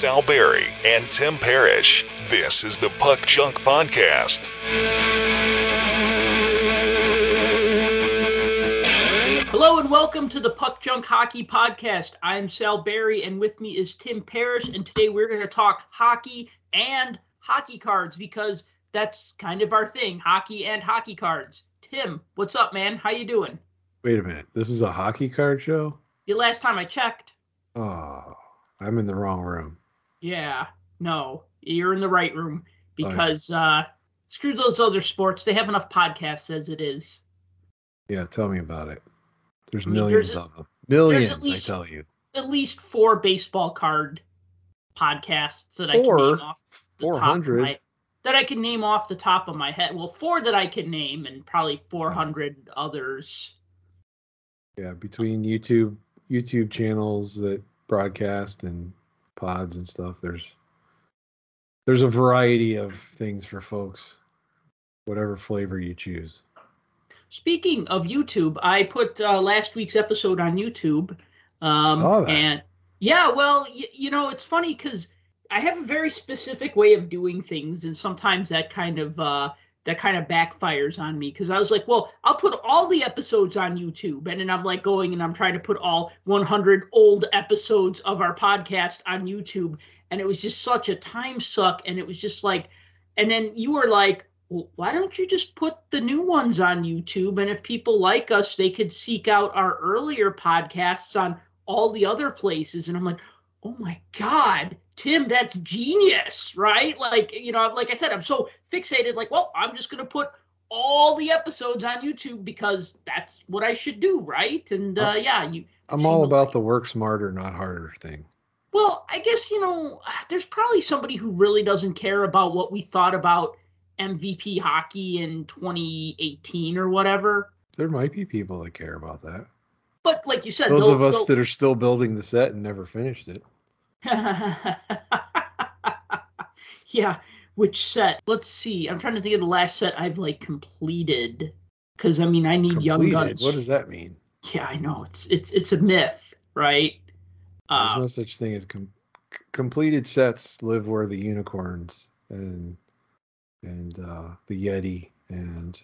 Sal Berry and Tim Parrish. This is the Puck Junk Podcast. Hello and welcome to the Puck Junk Hockey Podcast. I'm Sal Berry and with me is Tim Parrish and today we're going to talk hockey and hockey cards because that's kind of our thing, hockey and hockey cards. Tim, what's up, man? How you doing? Wait a minute. This is a hockey card show? The last time I checked. Oh, I'm in the wrong room. Yeah, no, you're in the right room because uh, screw those other sports. They have enough podcasts as it is. Yeah, tell me about it. There's millions there's of them. Millions, least- I tell you. At least four baseball card podcasts that I can name off. the top of 400? That I can name off the top of my head. Well, four that I can name, and probably 400 others. Yeah, between YouTube YouTube channels that broadcast and pods and stuff, there's there's a variety of things for folks, whatever flavor you choose. Speaking of YouTube, I put uh, last week's episode on YouTube. Um, Saw that. And yeah, well, y- you know, it's funny because I have a very specific way of doing things, and sometimes that kind of uh, that kind of backfires on me because I was like, well, I'll put all the episodes on YouTube, and then I'm like going and I'm trying to put all 100 old episodes of our podcast on YouTube, and it was just such a time suck, and it was just like, and then you were like well, why don't you just put the new ones on YouTube? And if people like us, they could seek out our earlier podcasts on all the other places. And I'm like, oh my God, Tim, that's genius, right? Like, you know, like I said, I'm so fixated, like, well, I'm just going to put all the episodes on YouTube because that's what I should do, right? And uh, yeah, you. I'm all about like- the work smarter, not harder thing. Well, I guess, you know, there's probably somebody who really doesn't care about what we thought about MVP hockey in 2018 or whatever. There might be people that care about that. But like you said, Those of us that are still building the set and never finished it. yeah, which set? Let's see. I'm trying to think of the last set I've like completed. Because I mean, I need young Completed. guns. What does that mean? Yeah, I know it's it's it's a myth, right? There's Uh, no such thing as com- completed sets live where the unicorns and and uh, the Yeti and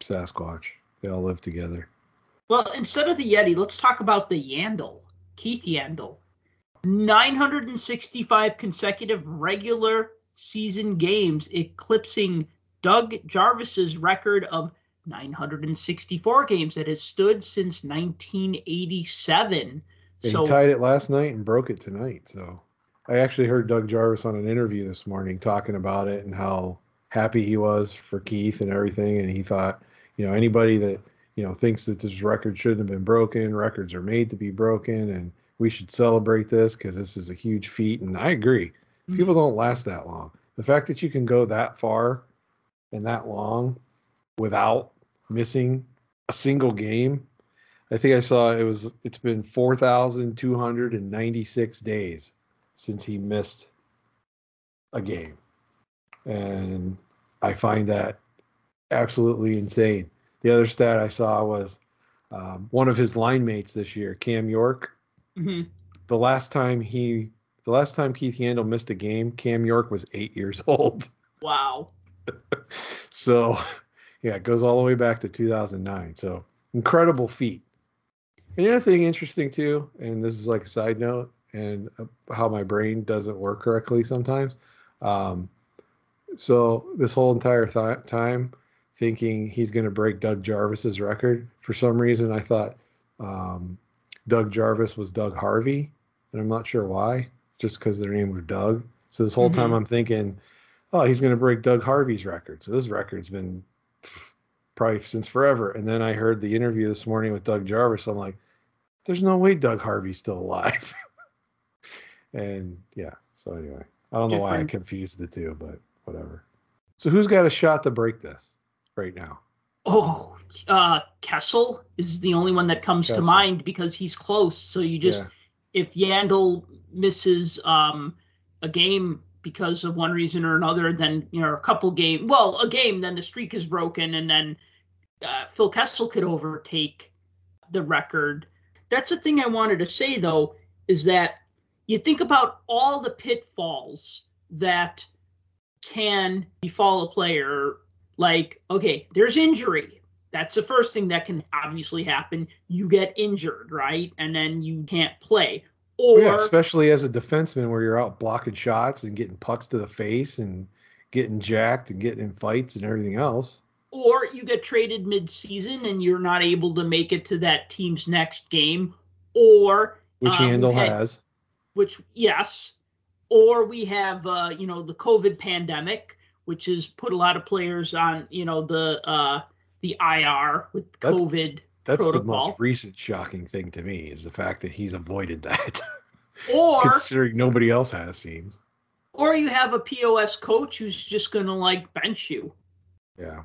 Sasquatch they all live together. Well, instead of the Yeti, let's talk about the Yandle, Keith Yandle. 965 consecutive regular season games, eclipsing Doug Jarvis's record of 964 games that has stood since 1987. And so, he tied it last night and broke it tonight. So I actually heard Doug Jarvis on an interview this morning talking about it and how happy he was for Keith and everything. And he thought, you know, anybody that you know thinks that this record shouldn't have been broken, records are made to be broken, and we should celebrate this because this is a huge feat. And I agree. Mhm. People don't last that long. The fact that you can go that far and that long without missing a single game I think I saw it was it's been 4296 days since he missed a game. And I find that absolutely insane. The other stat I saw was um, one of his line mates this year, Cam York. Mhm. The last time he, the last time Keith Yandle missed a game, Cam York was eight years old. wow. So, yeah, it goes all the way back to 2009. So, incredible feat. And the other thing interesting too, and this is like a side note, and uh, how my brain doesn't work correctly sometimes. Um, so this whole entire th- time, thinking he's going to break Doug Jarvis's record, for some reason I thought um, Doug Jarvis was Doug Harvey, and I'm not sure why, just because their name was Doug. So this whole time Mhm. I'm thinking, oh, he's going to break Doug Harvey's record. So this record's been probably since forever. And then I heard the interview this morning with Doug Jarvis. I'm like, there's no way Doug Harvey's still alive. and yeah, so anyway, I don't know why I confused the two, but whatever. So who's got a shot to break this right now? Oh, uh, Kessel is the only one that comes to mind because he's close. So you just yeah. if Yandle misses um, a game because of one reason or another, then you know a couple game, well, a game, then the streak is broken, and then uh, Phil Kessel could overtake the record. That's the thing I wanted to say though, is that you think about all the pitfalls that can befall a player. Like, okay, there's injury. That's the first thing that can obviously happen. You get injured, right? And then you can't play. Or yeah, especially as a defenseman where you're out blocking shots and getting pucks to the face and getting jacked and getting in fights and everything else. Or you get traded mid-season and you're not able to make it to that team's next game. Or which um, Handle had, has. Which yes. Or we have uh, you know, the COVID pandemic, which has put a lot of players on, you know, the uh the IR with that's, COVID. That's protocol. the most recent shocking thing to me is the fact that he's avoided that. Or considering nobody else has seems. Or you have a POS coach who's just gonna like bench you. Yeah.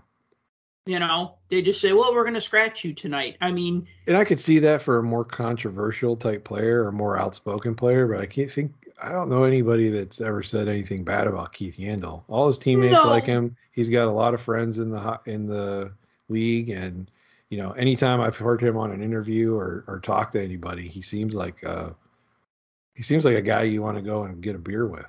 You know, they just say, "Well, we're going to scratch you tonight." I mean, and I could see that for a more controversial type player or more outspoken player, but I can't think. I don't know anybody that's ever said anything bad about Keith Yandle. All his teammates no. like him. He's got a lot of friends in the in the league, and you know, anytime I've heard him on an interview or or talk to anybody, he seems like uh, he seems like a guy you want to go and get a beer with.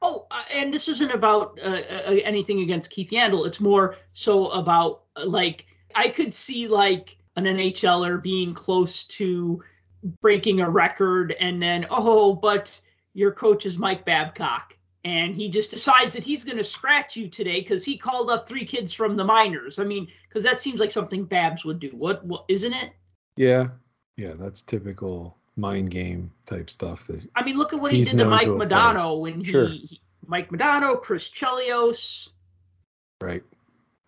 Oh, uh, and this isn't about uh, uh, anything against Keith Yandle. It's more so about uh, like I could see like an NHLer being close to breaking a record, and then oh, but your coach is Mike Babcock, and he just decides that he's going to scratch you today because he called up three kids from the minors. I mean, because that seems like something Babs would do. What, what isn't it? Yeah, yeah, that's typical mind game type stuff. That I mean, look at what he did to Mike Modano when sure. he, he, Mike Modano, Chris Chelios. Right.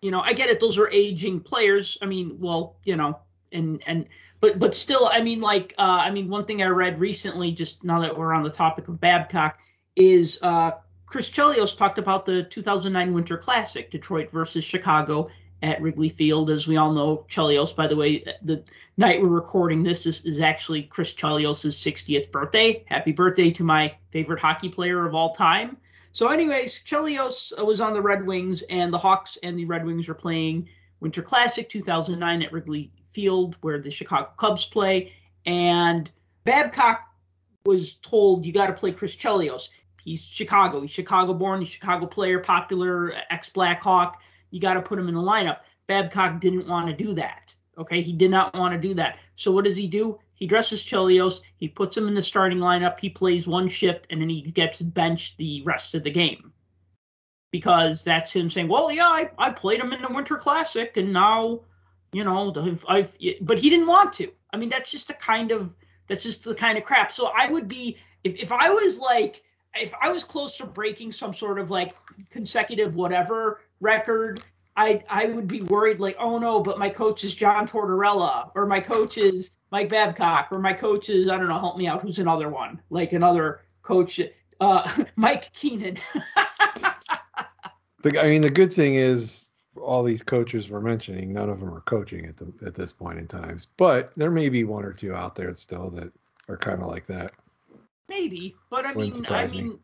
You know, I get it; those are aging players. I mean, well, you know, and and but but still, I mean, like, uh, I mean, one thing I read recently, just now that we're on the topic of Babcock, is uh, Chris Chelios talked about the 2009 Winter Classic, Detroit versus Chicago, at Wrigley Field. As we all know, Chelios, by the way, the night we're recording this is, is actually Chris Chelios' 60th birthday. Happy birthday to my favorite hockey player of all time. So, anyways, Chelios was on the Red Wings, and the Hawks and the Red Wings are playing Winter Classic 2009 at Wrigley Field, where the Chicago Cubs play. And Babcock was told, you got to play Chris Chelios. He's Chicago. He's Chicago born, he's Chicago player, popular ex Blackhawk you got to put him in the lineup. Babcock didn't want to do that. Okay, he did not want to do that. So what does he do? He dresses Chelios, he puts him in the starting lineup, he plays one shift, and then he gets benched the rest of the game. Because that's him saying, "Well, yeah, I, I played him in the Winter Classic, and now, you know, I've, I've." But he didn't want to. I mean, that's just a kind of that's just the kind of crap. So I would be if if I was like if I was close to breaking some sort of like consecutive whatever record, I I would be worried like, oh no, but my coach is John Tortorella, or my coach is Mike Babcock, or my coach is I don't know, help me out, who's another one, like another coach, uh, Mike Keenan. the, I mean, the good thing is all these coaches we're mentioning, none of them are coaching at the at this point in times, but there may be one or two out there still that are kind of like that. Maybe, but I mean, I mean, me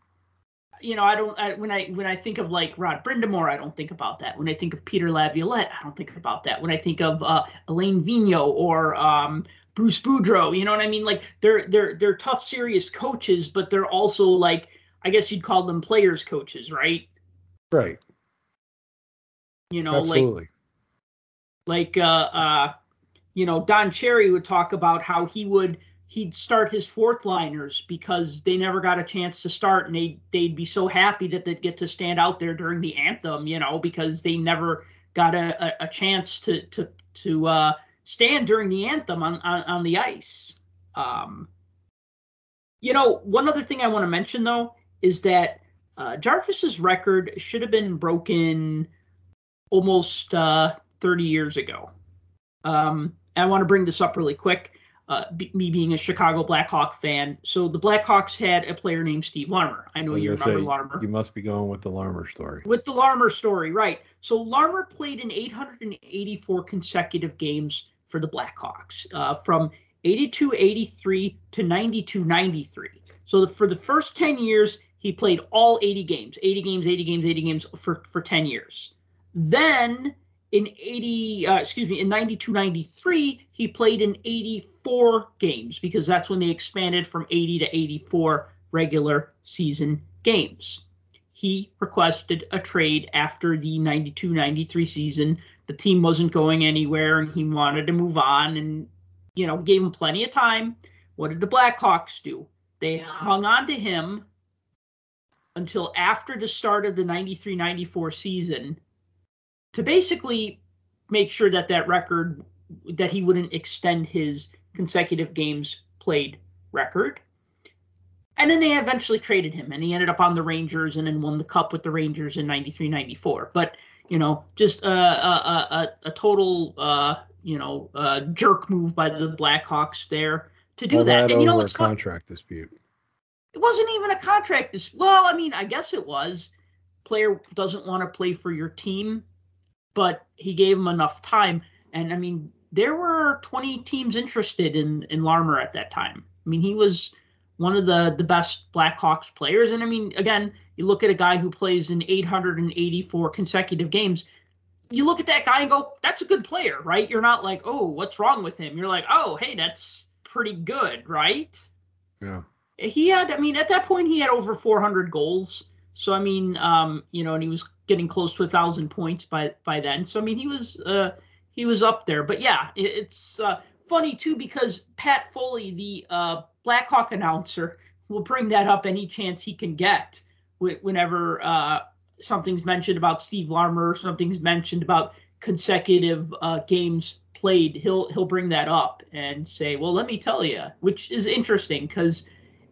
you know, I don't. I, when I when I think of like Rod Brind'Amour, I don't think about that. When I think of Peter Laviolette, I don't think about that. When I think of uh, Alain Vigneault or um, Bruce Boudreau, you know what I mean? Like they're they're they're tough, serious coaches, but they're also like I guess you'd call them players coaches, right? Right. You know, Absolutely. like like uh uh you know, Don Cherry would talk about how he would he'd start his fourth liners because they never got a chance to start and they they'd be so happy that they'd get to stand out there during the anthem you know because they never got a, a, a chance to to to uh, stand during the anthem on on, on the ice um, you know one other thing i want to mention though is that uh, jarvis's record should have been broken almost uh, 30 years ago um, i want to bring this up really quick uh, b- me being a Chicago Blackhawk fan. So the Blackhawks had a player named Steve Larmer. I know I you remember say, Larmer. You must be going with the Larmer story. With the Larmer story, right. So Larmer played in 884 consecutive games for the Blackhawks uh, from 82 83 to 92 93. So the, for the first 10 years, he played all 80 games, 80 games, 80 games, 80 games for, for 10 years. Then in 80 uh, excuse me in 92 93 he played in 84 games because that's when they expanded from 80 to 84 regular season games. He requested a trade after the 92 93 season. The team wasn't going anywhere and he wanted to move on and, you know, gave him plenty of time. What did the Blackhawks do? They hung on to him until after the start of the 93 94 season to basically make sure that that record that he wouldn't extend his consecutive games played record. And then they eventually traded him and he ended up on the Rangers and then won the cup with the Rangers in 93 94. But, you know, just a, a, a, a total, uh, you know, uh, jerk move by the Blackhawks there to do All that. that And you know, a it's fun- contract dispute. it wasn't even a contract. dispute. well, I mean, I guess it was. Player doesn't want to play for your team, but he gave him enough time. And I mean, there were 20 teams interested in in Larmer at that time. I mean, he was one of the the best Blackhawks players. And I mean, again, you look at a guy who plays in 884 consecutive games. You look at that guy and go, "That's a good player, right?" You're not like, "Oh, what's wrong with him?" You're like, "Oh, hey, that's pretty good, right?" Yeah. he had i mean at that point he had over 400 goals so i mean um you know and he was getting close to a thousand points by by then. So i mean he was uh he was up there. But yeah it, it's uh funny too because pat foley the uh blackhawk announcer will bring that up any chance he can get wh- whenever uh something's mentioned about steve larmer or something's mentioned about consecutive uh games played. He'll he'll bring that up and say well let me tell you which is interesting because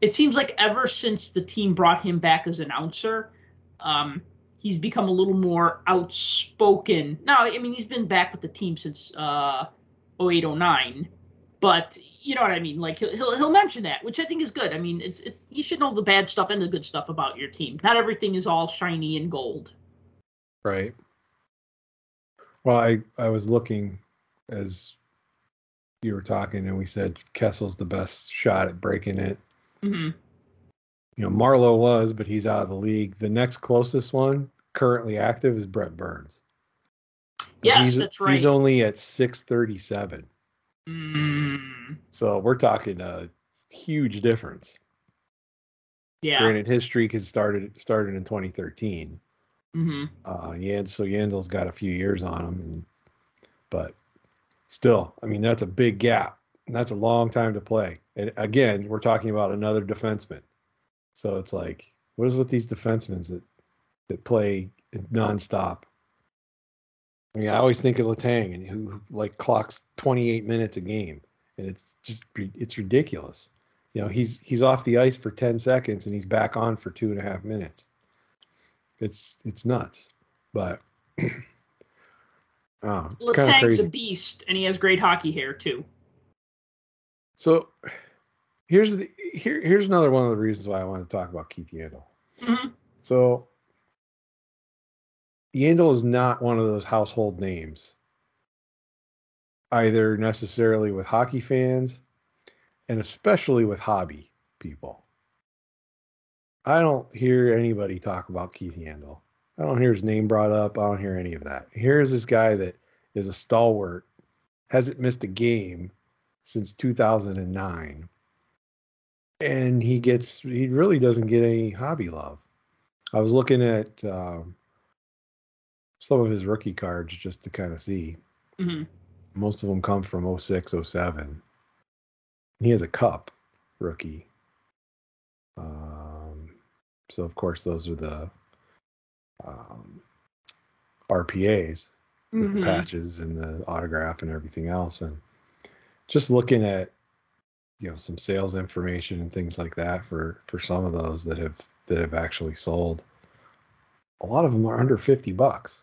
it seems like ever since the team brought him back as announcer, um, he's become a little more outspoken. Now, I mean, he's been back with the team since uh, 08, 09, but you know what I mean. Like he'll, he'll he'll mention that, which I think is good. I mean, it's it's you should know the bad stuff and the good stuff about your team. Not everything is all shiny and gold. Right. Well, I I was looking as you were talking, and we said Kessel's the best shot at breaking it. hmm You know, Marleau was, but he's out of the league. The next closest one currently active is Brent Burns. Yes, he's, that's right. He's only at 637. Mm, So we're talking a huge difference. yeah. Granted, his streak has started started in 2013. hmm Uh, Yan, so Yandle's got a few years on him, and, but still, I mean, that's a big gap. That's a long time to play. And again, we're talking about another defenseman. So it's like, what is with these defensemen that that play nonstop? I mean, I always think of Letang, and who like clocks 28 minutes a game, and it's just it's ridiculous. You know, he's he's off the ice for 10 seconds and he's back on for two and a half minutes it's it's nuts but oh it's kind of crazy a beast, and he has great hockey hair too. so here's the here here's another one of the reasons why i want to talk about keith yandle Mhm. so yandle is not one of those household names either necessarily with hockey fans and especially with hobby people i don't hear anybody talk about keith yandle I don't hear his name brought up. I don't hear any of that. Here's this guy that is a stalwart, hasn't missed a game since 2009. And he gets, he really doesn't get any hobby love. I was looking at um, some of his rookie cards just to kind of see. Mhm. Most of them come from 06, 07. He has a cup rookie. Um, so, of course, those are the um, RPAs with Mhm. the patches and the autograph and everything else. And just looking at you know some sales information and things like that for for some of those that have that have actually sold. A lot of them are under fifty bucks.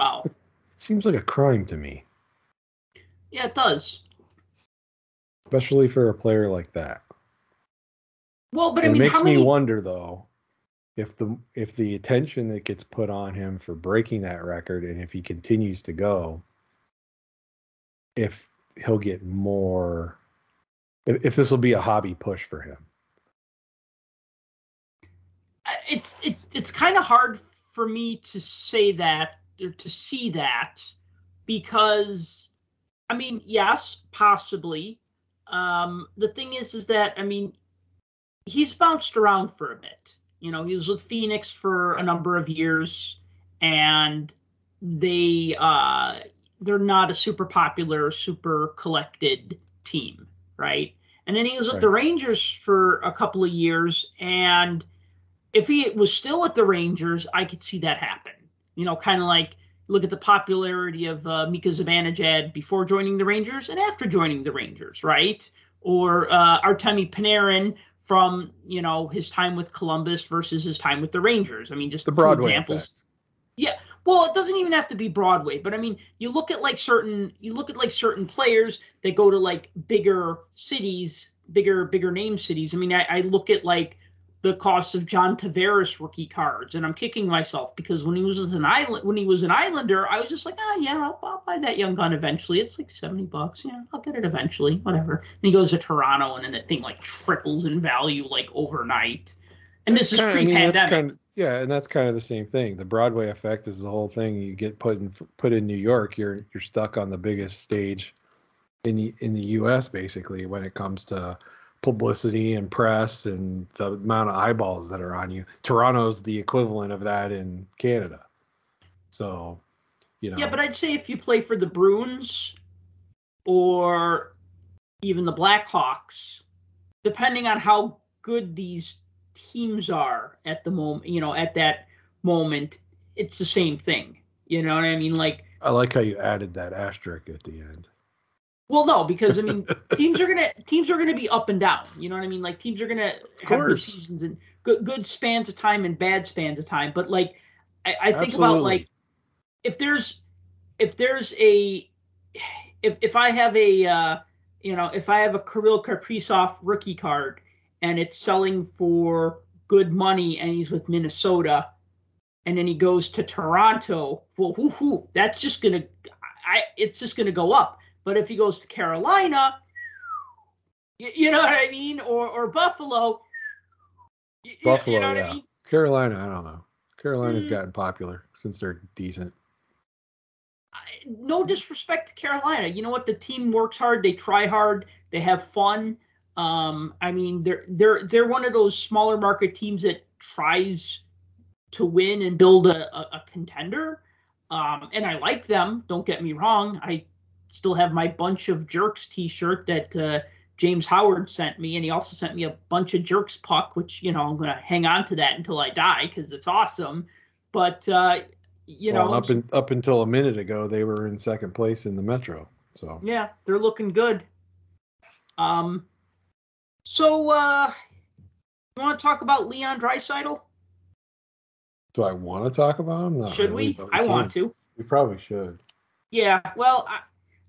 Wow. It seems like a crime to me, Yeah, it does. especially for a player like that. Well, but I it mean, makes how me wonder though if the if the attention that gets put on him for breaking that record and if he continues to go if he'll get more if, if this will be a hobby push for him uh, it's it, it's kind of hard for me to say that to see that because I mean, yes, possibly. Um, the thing is, is that I mean, he's bounced around for a bit. You know, he was with Phoenix for a number of years, and they uh, they're not a super popular, super collected team, right? And then he was with the Rangers for a couple of years, and if he was still at the Rangers, I could see that happen. You know, kind of like look at the popularity of uh, Mika Zibanejad before joining the Rangers and after joining the Rangers, right? Or uh, Artemi Panarin from you know his time with Columbus versus his time with the Rangers. I mean, just The Broadway examples. effect. Well, it doesn't even have to be Broadway, but I mean, you look at like certain you look at like certain players that go to like bigger cities, bigger bigger name cities. I mean, I, I look at like the cost of John Tavares rookie cards, and I'm kicking myself because when he was with an island when he was an Islander, I was just like, oh yeah, I'll, I'll buy that young gun eventually. It's like seventy bucks. Yeah, I'll get it eventually. Whatever. And he goes to Toronto, and then the thing like triples in value like overnight. And this is Kinda- I mean, kind of- yeah, and that's kind of the same thing. The Broadway effect is the whole thing. You get put in put in New York, you're you're stuck on the biggest stage in the in the U.S. basically when it comes to publicity and press and the amount of eyeballs that are on you. Toronto's the equivalent of that in Canada. So, you know, Yeah, but I'd say if you play for the Bruins or even the Blackhawks, depending on how good these teams are at the moment, you know, at that moment, it's the same thing. You know what I mean? Like, I like how you added that asterisk at the end. Well, no, because I mean, teams are gonna teams are gonna be up and down. You know what I mean? Like teams are gonna have good seasons and good good spans of time and bad spans of time. But like, I, I think about like if there's if there's a if if I have a uh, you know if I have a Kirill Kaprizov rookie card and it's selling for good money and he's with Minnesota and then he goes to Toronto, well, whoo, whoo, that's just gonna I it's just gonna go up. But if he goes to Carolina, you, you know what I mean, or or Buffalo, you, Buffalo, you know yeah. I mean. Carolina, I don't know. Carolina's Mm. gotten popular since they're decent. I- no disrespect to Carolina. You know what? The team works hard. They try hard. They have fun. Um, I mean, they're they're they're one of those smaller market teams that tries to win and build a, a, a contender. Um, and I like them. Don't get me wrong. I still have my bunch of jerks T-shirt that uh, James Howard sent me, and he also sent me a bunch of jerks puck, which you know I'm gonna hang on to that until I die because it's awesome. But uh, you Well, know, up in, up until a minute ago, they were in second place in the Metro. So Yeah, they're looking good. Um, so uh, you want to talk about Leon Draisaitl? do I want to talk about him? Not Should really, we? I want to. We probably should. Yeah. Well, I,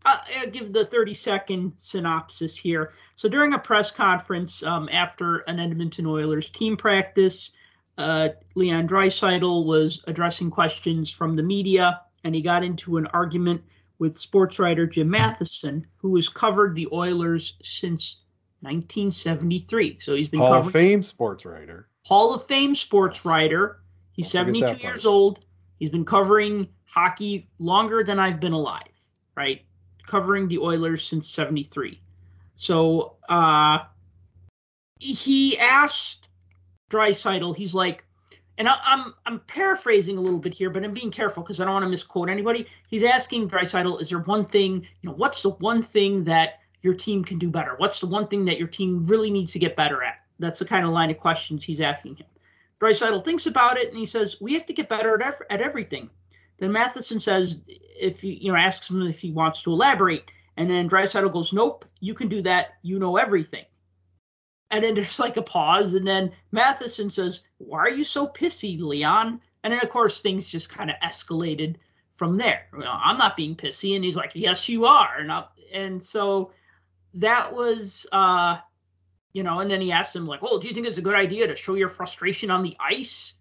I'll give the thirty second synopsis here. So during a press conference um, after an Edmonton Oilers team practice, uh, Leon Draisaitl was addressing questions from the media, and he got into an argument with sports writer Jim Matheson, who has covered the Oilers since 1973. So he's been Hall covering of Fame sports writer. Hall of Fame sports writer. He's 72 years old. He's been covering hockey longer than I've been alive, right? Covering the Oilers since 73. So uh he asked Draisaitl, he's like, and I, I'm I'm paraphrasing a little bit here, but I'm being careful because I don't want to misquote anybody. He's asking Draisaitl, is there one thing, you know, what's the one thing that your team can do better? What's the one thing that your team really needs to get better at? That's the kind of line of questions he's asking him. Draisaitl thinks about it and he says, "We have to get better at, ev- at everything." Then Matheson says, "If you you know asks him if he wants to elaborate," and then Draisaitl goes, "Nope, you can do that. You know everything." And then there's like a pause, and then Matheson says, "Why are you so pissy, Leon?" And then of course things just kind of escalated from there. You know, I'm not being pissy, and he's like, "Yes, you are," and I, and so that was. uh you know, and then he asked him like, well, do you think it's a good idea to show your frustration on the ice?"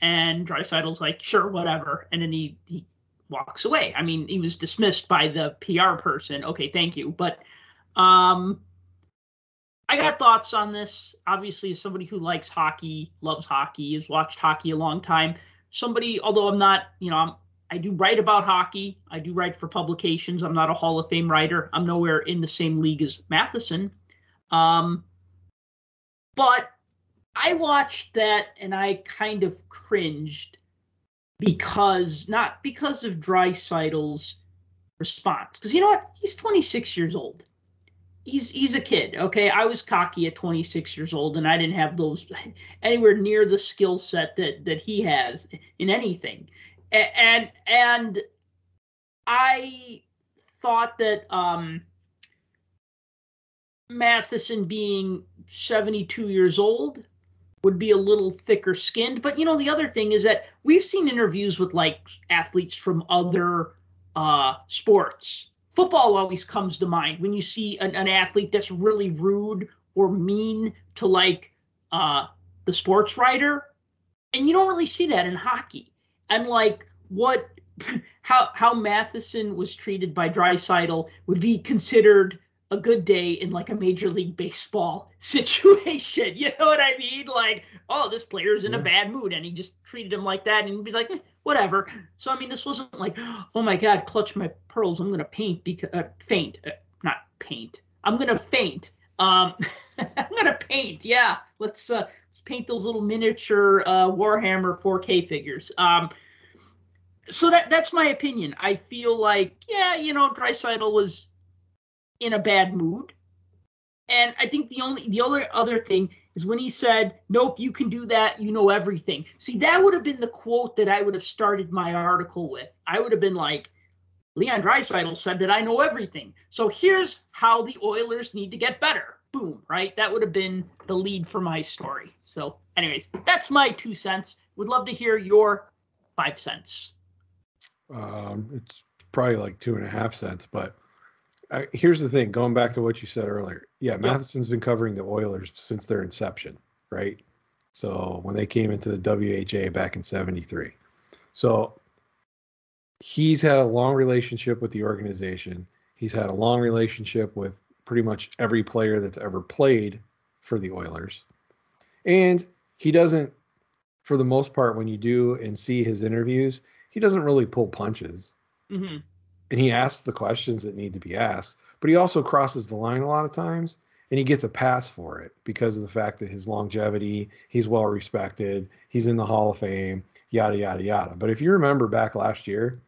And Draisaitl's like, "Sure, whatever." And then he he walks away. I mean, he was dismissed by the PR person. Okay, thank you. But um I got thoughts on this. Obviously, as somebody who likes hockey, loves hockey, has watched hockey a long time. Somebody, although I'm not, you know, I'm I do write about hockey. I do write for publications. I'm not a Hall of Fame writer. I'm nowhere in the same league as Matheson. Um, but I watched that and I kind of cringed because not because of Draisaitl's response. Because you know what? He's 26 years old. He's he's a kid. Okay, I was cocky at 26 years old, and I didn't have those anywhere near the skill set that that he has in anything. And and I thought that um, Matheson being 72 years old would be a little thicker skinned. But you know, the other thing is that we've seen interviews with like athletes from other uh, sports. Football always comes to mind when you see an, an athlete that's really rude or mean to like uh, the sports writer, and you don't really see that in hockey. And like what, how how Matheson was treated by Draisaitl would be considered a good day in like a major league baseball situation. You know what I mean? Like, oh, this player's in yeah. a bad mood, and he just treated him like that, and he'd be like, eh, whatever. So I mean, this wasn't like, oh my god, clutch my pearls, I'm gonna paint because uh, faint, uh, not paint. I'm gonna faint. Um, I'm gonna paint. Yeah, let's uh, let's paint those little miniature uh, Warhammer 4K figures. Um, so that that's my opinion. I feel like, yeah, you know, Draisaitl was in a bad mood. And I think the only the other other thing is when he said, "Nope, you can do that. You know everything." See, that would have been the quote that I would have started my article with. I would have been like, "Leon Draisaitl said that I know everything. So here's how the Oilers need to get better." Boom, right? That would have been the lead for my story. So, anyways, that's my two cents. Would love to hear your five cents. Um, it's probably like two and a half cents, but I, here's the thing going back to what you said earlier. Yeah matheson's been covering the oilers since their inception right? So when they came into the wha back in 73 so he's had a long relationship with the organization. He's had a long relationship with pretty much every player that's ever played for the oilers. And he doesn't for the most part when you do and see his interviews he doesn't really pull punches. Mm-hmm and he asks the questions that need to be asked, but he also crosses the line a lot of times and he gets a pass for it because of the fact that his longevity, he's well respected, he's in the Hall of Fame, yada yada yada. But if you remember back last year,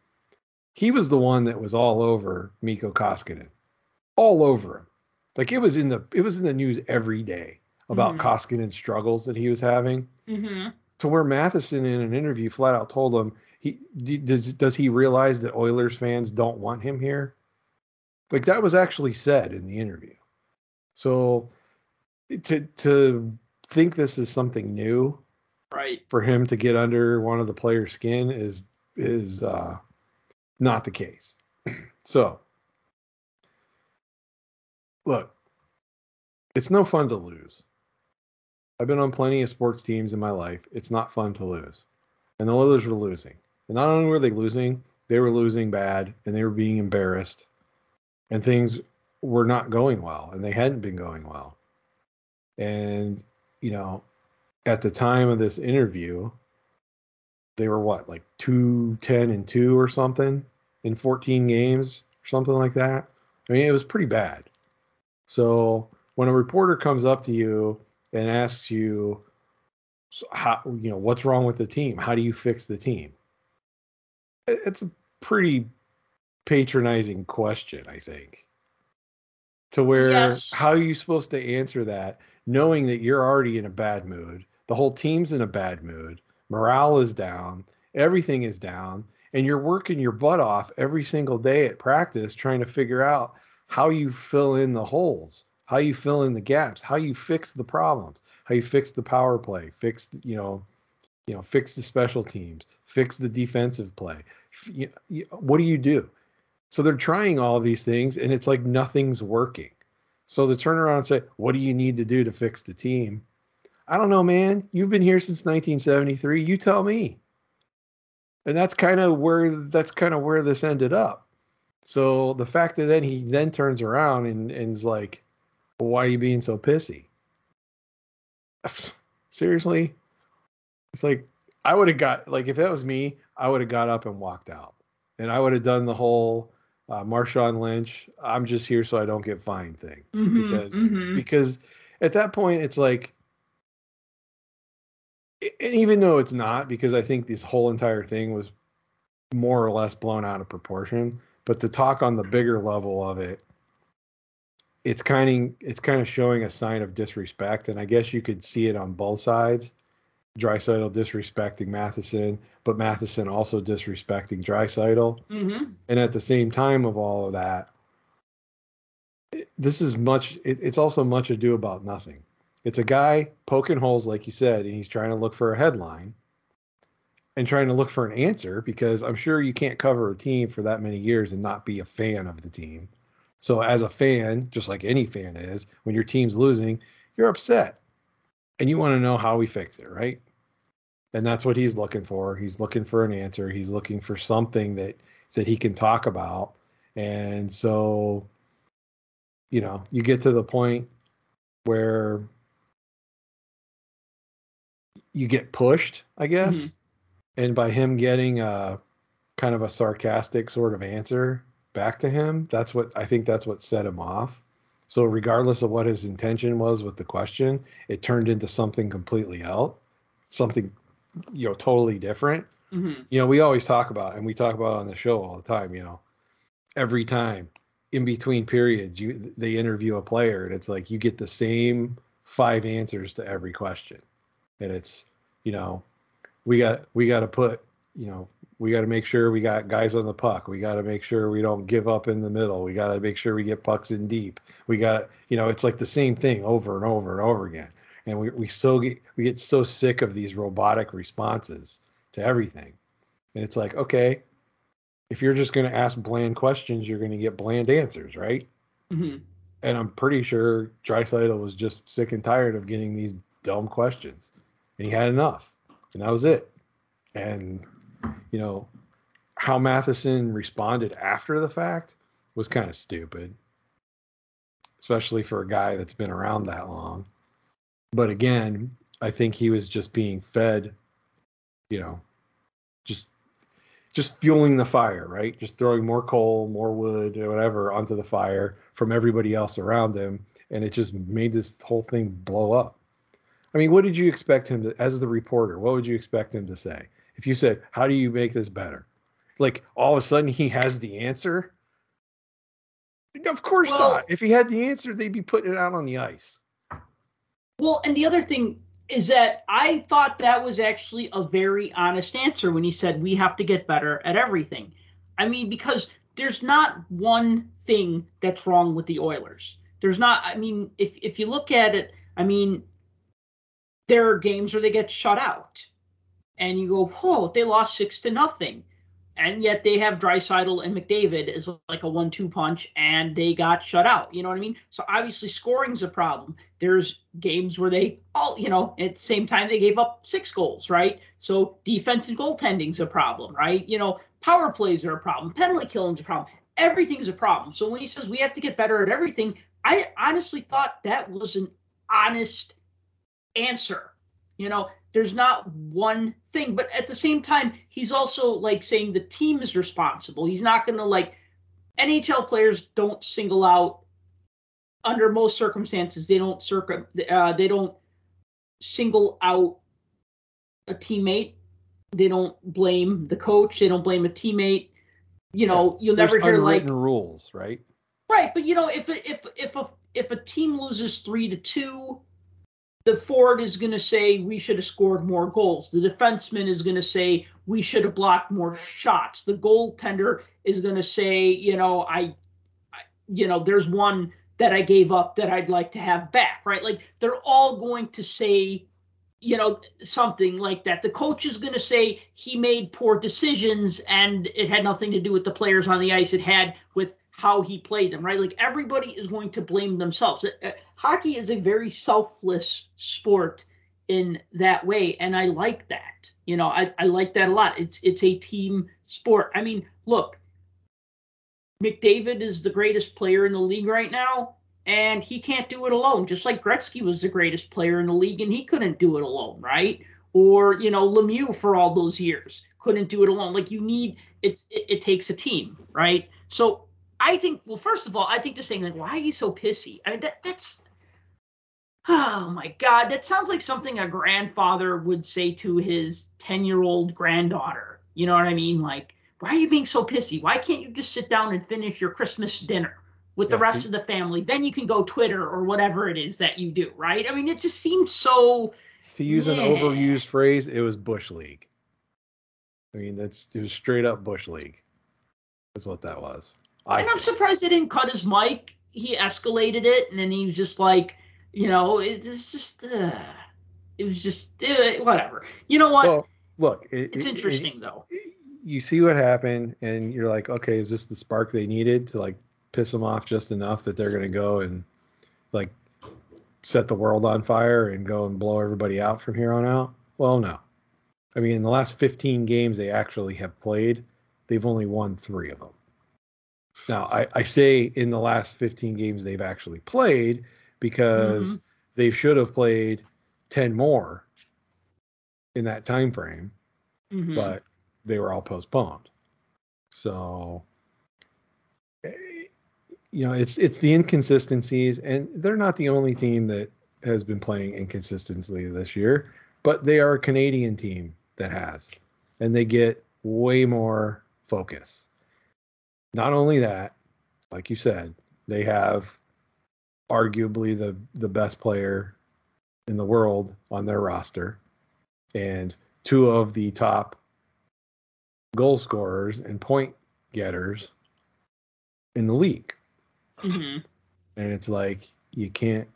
he was the one that was all over Mikko Koskinen. All over him. Like it was in the it was in the news every day about mm-hmm. Koskinen's struggles that he was having. Mm-hmm. To where Matheson in an interview flat out told him he does does he realize that Oilers fans don't want him here? Like that was actually said in the interview. So to to think this is something new, right? For him to get under one of the players' skin is is uh, not the case. so look, it's no fun to lose. I've been on plenty of sports teams in my life. It's not fun to lose. And the Oilers were losing. And not only were they losing, they were losing bad and they were being embarrassed and things were not going well and they hadn't been going well. And, you know, at the time of this interview, they were what, like 2 10 and 2 or something in 14 games or something like that. I mean, it was pretty bad. So when a reporter comes up to you and asks you, so how, you know, what's wrong with the team? How do you fix the team? It's a pretty patronizing question, I think. To where yes. how are you supposed to answer that knowing that you're already in a bad mood? The whole team's in a bad mood. Morale is down. Everything is down. And you're working your butt off every single day at practice trying to figure out how you fill in the holes, how you fill in the gaps, how you fix the problems, how you fix the power play, fix, you know, you know, fix the special teams, fix the defensive play. You, you, what do you do? So they're trying all these things, and it's like nothing's working. So to turn around and say, "What do you need to do to fix the team?" I don't know, man. You've been here since 1973. You tell me. And that's kind of where that's kind of where this ended up. So the fact that then he then turns around and, and is like, "Why are you being so pissy?" Seriously, it's like I would have got like if that was me, I would have got up and walked out, and I would have done the whole uh, Marshawn Lynch. I'm just here so I don't get fined thing mm-hmm, because mm-hmm. because at that point it's like and even though it's not, because I think this whole entire thing was more or less blown out of proportion. But to talk on the bigger level of it, it's kind of it's kind of showing a sign of disrespect, and I guess you could see it on both sides. Draisaitl disrespecting Matheson, but Matheson also disrespecting Draisaitl. Mm-hmm. And at the same time of all of that, it- this is much. It, it's also much ado about nothing. It's a guy poking holes, like you said, and he's trying to look for a headline and trying to look for an answer because I'm sure you can't cover a team for that many years and not be a fan of the team. So, as a fan, just like any fan is, when your team's losing, you're upset and you want to know how we fix it, right? And that's what he's looking for. He's looking for an answer. He's looking for something that that he can talk about. And so, you know, you get to the point where you get pushed, I guess. Mhm. And by him getting a kind of a sarcastic sort of answer back to him, that's what I think that's what set him off. So regardless of what his intention was with the question, it turned into something completely else, something you know totally different. Mm-hmm. You know, we always talk about and we talk about on the show all the time, you know, every time in between periods you they interview a player and it's like you get the same five answers to every question. And it's, you know, we got we got to put, you know, we got to make sure we got guys on the puck. We got to make sure we don't give up in the middle. We got to make sure we get pucks in deep. We got, you know, it's like the same thing over and over and over again. And we we so get we get so sick of these robotic responses to everything. And it's like, okay, if you're just going to ask bland questions, you're going to get bland answers, right? Mm-hmm. And I'm pretty sure Draisaitl was just sick and tired of getting these dumb questions, and he had enough, and that was it. And you know how Matheson responded after the fact was kind of stupid, especially for a guy that's been around that long. But again, I think he was just being fed, you know, just just fueling the fire, right? Just throwing more coal, more wood, or whatever onto the fire from everybody else around him, and it just made this whole thing blow up. I mean, what did you expect him to, as the reporter? What would you expect him to say if you said, "How do you make this better?" Like all of a sudden he has the answer. Of course Well- not. If he had the answer, they'd be putting it out on the ice. Well, and the other thing is that I thought that was actually a very honest answer when he said we have to get better at everything. I mean, because there's not one thing that's wrong with the Oilers. There's not. I mean, if if you look at it, I mean, there are games where they get shut out, and you go, "Whoa, they lost six to nothing," and yet they have Draisaitl and McDavid as like a one-two punch, and they got shut out. You know what I mean? So obviously, scoring's a problem. There's games where they all you know at the same time they gave up six goals right? So defense and goaltending's a problem right? You know power plays are a problem. Penalty killing's a problem. Everything's a problem. So when he says we have to get better at everything i honestly thought that was an honest answer. You know there's not one thing but at the same time he's also like saying the team is responsible. He's not going to like nhl players don't single out. Under most circumstances they don't circum uh, they don't single out a teammate. They don't blame the coach. They don't blame a teammate. You know you'll never hear like rules, right? right but you know if a, if if a if a team loses 3 to 2 the forward is going to say we should have scored more goals the defenseman is going to say we should have blocked more shots the goaltender is going to say you know I, I you know there's one that I gave up that I'd like to have back, right? Like they're all going to say, you know, something like that. The coach is going to say he made poor decisions and it had nothing to do with the players on the ice. It had with how he played them, right? Like everybody is going to blame themselves. Uh, Hockey is a very selfless sport in that way, and I like that. You know, I, I like that a lot. It's it's a team sport. I mean, look, McDavid is the greatest player in the league right now, and he can't do it alone. Just like Gretzky was the greatest player in the league, and he couldn't do it alone, right? Or you know Lemieux for all those years couldn't do it alone. Like you need it's it, it takes a team, right? So I think well, first of all, I think just saying like, why are you so pissy? I mean that that's Oh my God, that sounds like something a grandfather would say to his 10 year old granddaughter. You know what I mean? Like, why are you being so pissy? Why can't you just sit down and finish your Christmas dinner with the Yeah, rest to- of the family? Then you can go Twitter or whatever it is that you do, right? I mean, it just seems so. To use an overused phrase, it was Bush League. I mean, that's it was straight up Bush League. That's what that was. I and I'm surprised they didn't cut his mic. He escalated it, and then he was just like, you know, it's just, uh, it was just uh, whatever. You know what? Well, look, it, it's it- interesting though. you see what happened, and you're like, okay, is this the spark they needed to like piss them off just enough that they're gonna go and like set the world on fire and go and blow everybody out from here on out? Well, no. I mean, in the last 15 games they actually have played, they've only won three of them. Now, I, I say in the last 15 games they've actually played because they should have played 10 more in that time frame Mhm. but they were all postponed. So, eh, you know, it's it's the inconsistencies, and they're not the only team that has been playing inconsistently this year, but they are a Canadian team that has, and they get way more focus. Not only that, like you said, they have arguably the the best player in the world on their roster, and two of the top goal scorers and point getters in the league. Mhm. And it's like you can't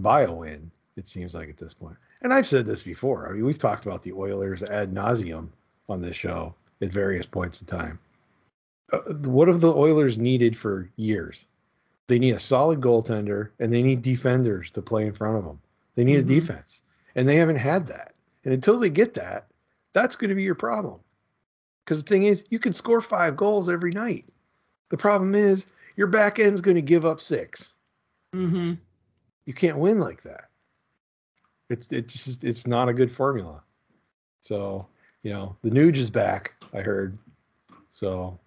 buy a win, it seems like at this point. And I've said this before. I mean, we've talked about the Oilers ad nauseum on this show at various points in time. Uh, what have the Oilers needed for years? They need a solid goaltender and they need defenders to play in front of them. They need Mhm. a defense, and they haven't had that. And until they get that, that's going to be your problem. Because the thing is, you can score five goals every night. The problem is, your back end's going to give up six. mm-hmm. You can't win like that. It's it's just it's not a good formula. So you know the Nuge is back. I heard. So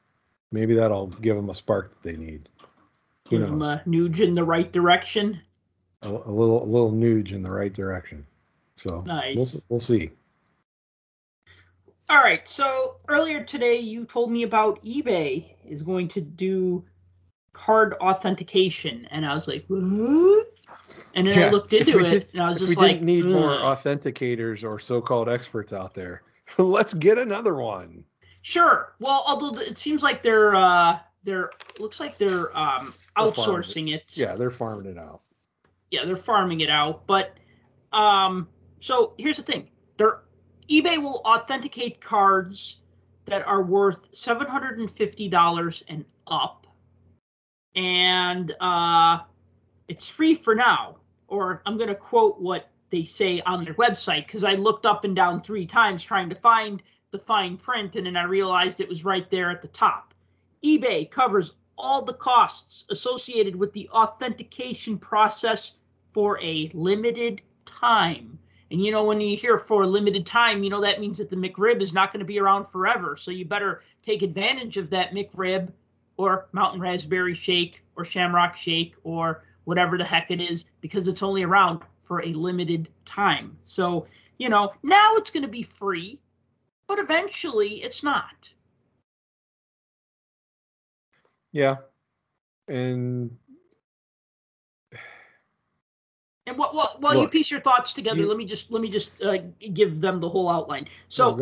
maybe that'll give them a spark that they need. Who Give him knows? a nudge in the right direction. A, a little a little Nuge in the right direction. So we'll s- Nice. we'll see. All right. So earlier today, you told me about eBay is going to do card authentication, and I was like, what? And then I Yeah, looked if into we it, did- and I was If just we like, didn't need more "Ugh." authenticators or so-called experts out there, let's get another one. Sure. Well, although th- it seems like they're uh they're looks like they're um They're outsourcing it. Yeah, they're farming it out. Yeah, they're farming it out. But um so here's the thing. They're eBay will authenticate cards that are worth $750 and up. And uh it's free for now. Or I'm going to quote what they say on their website because I looked up and down three times trying to find the fine print and then I realized it was right there at the top. eBay covers all the costs associated with the authentication process for a limited time. And you know, when you hear for a limited time, you know that means that the McRib is not going to be around forever. So you better take advantage of that McRib or Mountain Raspberry Shake or Shamrock Shake or whatever the heck it is because it's only around for a limited time. So, you know, now it's going to be free, but eventually it's not. Yeah, and And what, what, while you piece your thoughts together, you- let me just let me just uh, give them the whole outline. So oh,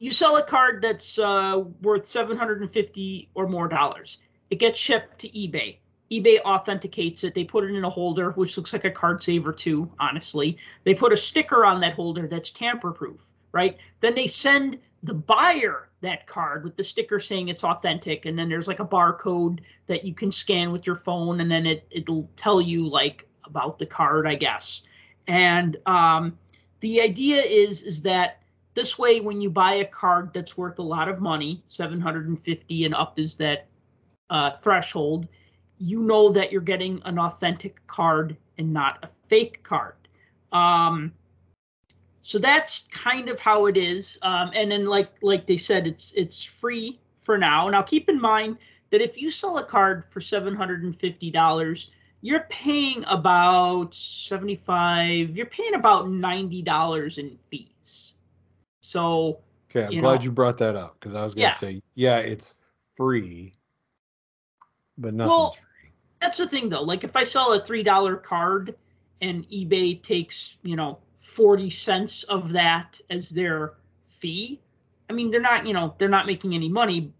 you sell a card that's uh, worth 750 or more dollars. It gets shipped to eBay. eBay authenticates it. They put it in a holder, which looks like a card saver too, honestly. They put a sticker on that holder that's tamper proof, right? Then they send the buyer that card with the sticker saying it's authentic. And then there's like a barcode that you can scan with your phone, and then it, it'll tell you like about the card, I guess. And um, the idea is is that this way when you buy a card that's worth a lot of money 750 and up is that uh, threshold you know that you're getting an authentic card and not a fake card um, so that's kind of how it is um, and then like like they said it's it's free for now now keep in mind that if you sell a card for $750 you're paying about 75 you're paying about $90 in fees so Okay, I'm you glad know. you brought that up because I was gonna Yeah. say, yeah, it's free, but nothing's Well, free. that's the thing though like if i sell a $3 card and ebay takes you know 40 cents of that as their fee. I mean they're not you know they're not making any money.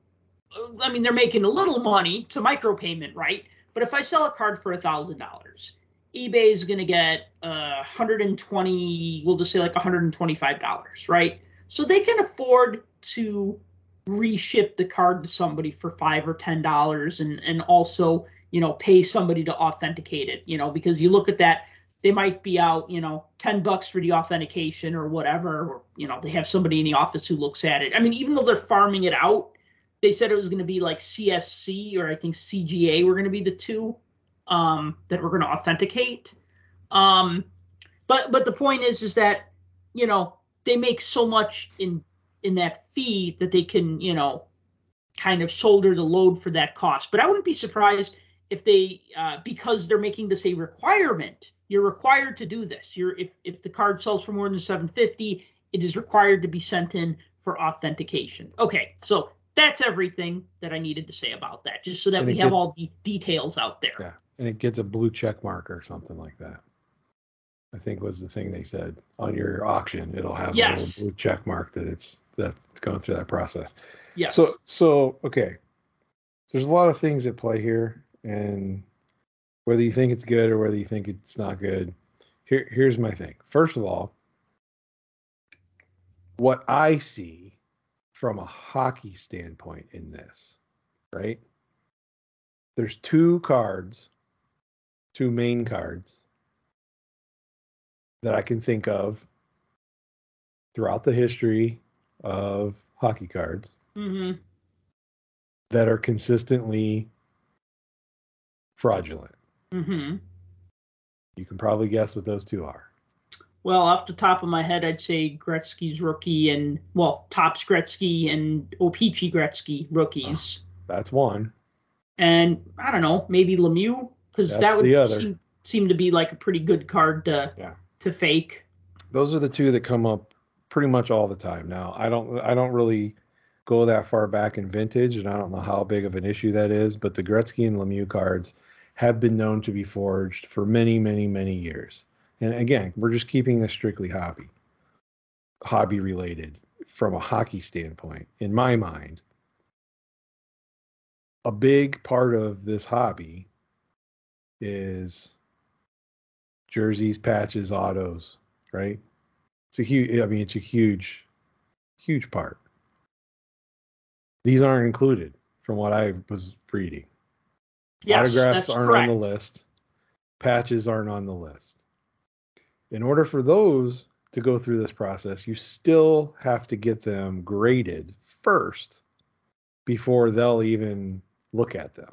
I mean they're making a little money it's a micropayment right? But if i sell a card for a thousand dollars ebay is going to get uh, 120 we'll just say like 125 dollars right? So they can afford to reship the card to somebody for five or ten dollars and and also you know pay somebody to authenticate it you know because you look at that they might be out you know 10 bucks for the authentication or whatever or you know they have somebody in the office who looks at it. I mean even though they're farming it out they said it was going to be like csc or i think cga were going to be the two um, that were going to authenticate. Um, but but the point is is that you know they make so much in in that fee that they can you know kind of shoulder the load for that cost. But i wouldn't be surprised if they uh, because they're making this a requirement you're required to do this you're if if the card sells for more than 750 it is required to be sent in for authentication okay so that's everything that i needed to say about that just so that we have gets- all the details out there Yeah, and it gets a blue check mark or something like that. I think was the thing they said on your auction. It'll have Yes. a blue check mark that it's that it's going through that process. yes So so okay, there's a lot of things at play here, and whether you think it's good or whether you think it's not good, here here's my thing. First of all, what I see from a hockey standpoint in this, right? There's two cards, two main cards that I can think of throughout the history of hockey cards hmm that are consistently fraudulent. Mm-hmm. You can probably guess what those two are. Well, off the top of my head, I'd say Gretzky's rookie and well, Topps Gretzky and O-Pee-Chee Gretzky rookies, That's one. and I don't know, maybe Lemieux because that would seem, seem to be like a pretty good card to Yeah. to fake. Those are the two that come up pretty much all the time. Now, I don't I don't really go that far back in vintage, and I don't know how big of an issue that is, but the Gretzky and Lemieux cards have been known to be forged for many, many, many years. And again, we're just keeping this strictly hobby, hobby related from a hockey standpoint. In my mind, a big part of this hobby is jerseys, patches, autos, right? It's a huge, I mean, it's a huge, huge part. These aren't included from what I was reading. Yes, Autographs that's aren't correct. on the list. Patches aren't on the list. In order for those to go through this process, you still have to get them graded first before they'll even look at them.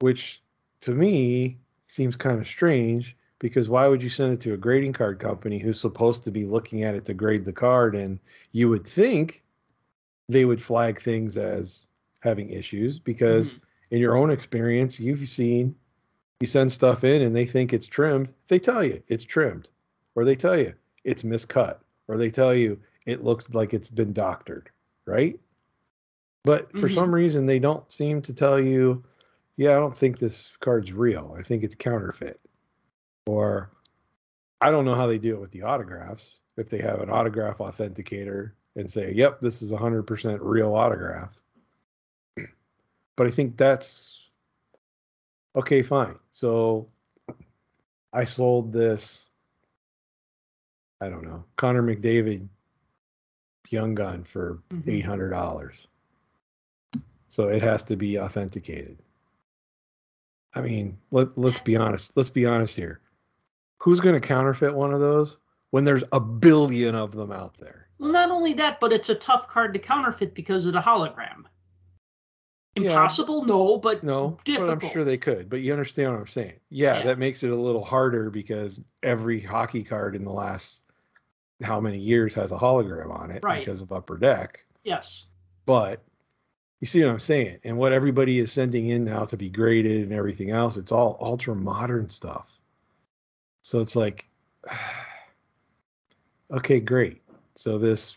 Which to me seems kind of strange because why would you send it to a grading card company who's supposed to be looking at it to grade the card and you would think they would flag things as having issues because Mhm. In your own experience, you've seen you send stuff in and they think it's trimmed. They tell you it's trimmed, or they tell you it's miscut, or they tell you it looks like it's been doctored, right? But for Mhm. some reason, they don't seem to tell you, yeah, I don't think this card's real. I think it's counterfeit. Or I don't know how they do it with the autographs. If they have an autograph authenticator and say, yep, this is 100% real autograph. But I think that's okay, fine. So I sold this, I don't know, Connor McDavid Young Gun for Mhm. $800. So it has to be authenticated. I mean, let, let's be honest. Let's be honest here. Who's going to counterfeit one of those when there's a billion of them out there? Well, not only that, but it's a tough card to counterfeit because of the hologram. Yeah. Impossible? No, but No, but. I'm sure they could. But you understand what I'm saying? Yeah, Yeah. that makes it a little harder because every hockey card in the last how many years has a hologram on it Right. because of Upper Deck. Yes. But You see what I'm saying? And what everybody is sending in now to be graded and everything else, it's all ultra modern stuff. So it's like, okay, great. So this,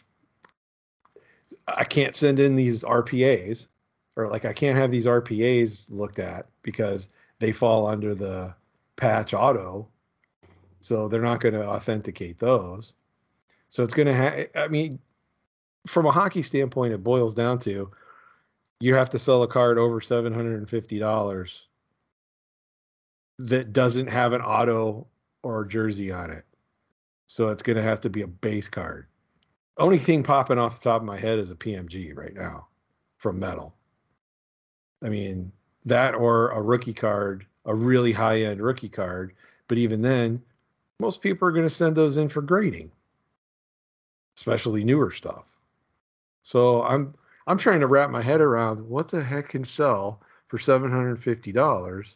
I can't send in these RPAs, or like I can't have these RPAs looked at because they fall under the patch auto. So they're not going to authenticate those. So it's going to have, I mean, from a hockey standpoint, it boils down to you have to sell a card over $750 that doesn't have an auto or jersey on it. So it's going to have to be a base card. Only thing popping off the top of my head is a PMG right now from Metal. I mean, that or a rookie card, a really high end rookie card. But even then, most people are going to send those in for grading, especially newer stuff. So I'm I'm trying to wrap my head around what the heck can sell for seven hundred fifty dollars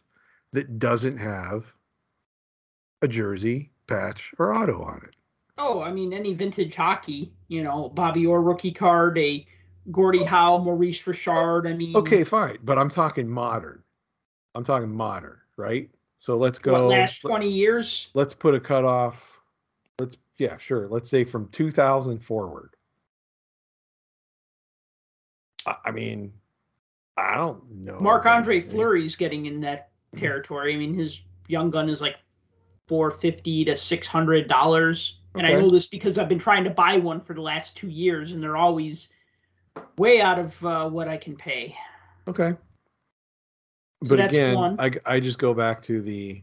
that doesn't have a jersey, patch, or auto on it. Oh, I mean, any vintage hockey, you know, Bobby Orr rookie card, a Gordie Howe, Maurice Richard. I mean, Okay, fine, but I'm talking modern. I'm talking modern, right? So let's go. what, last let- 20 years? let's put a cutoff. Let's yeah, sure. Let's say from 2000 forward. I, I mean, I don't know. Marc Andre. Fleury's getting in that territory. I mean, his young gun is like 450 to 600 dollars. And I know this because I've been trying to buy one for the last two years, and they're always way out of uh, what I can pay. Okay. So But again, one. I I just go back to the.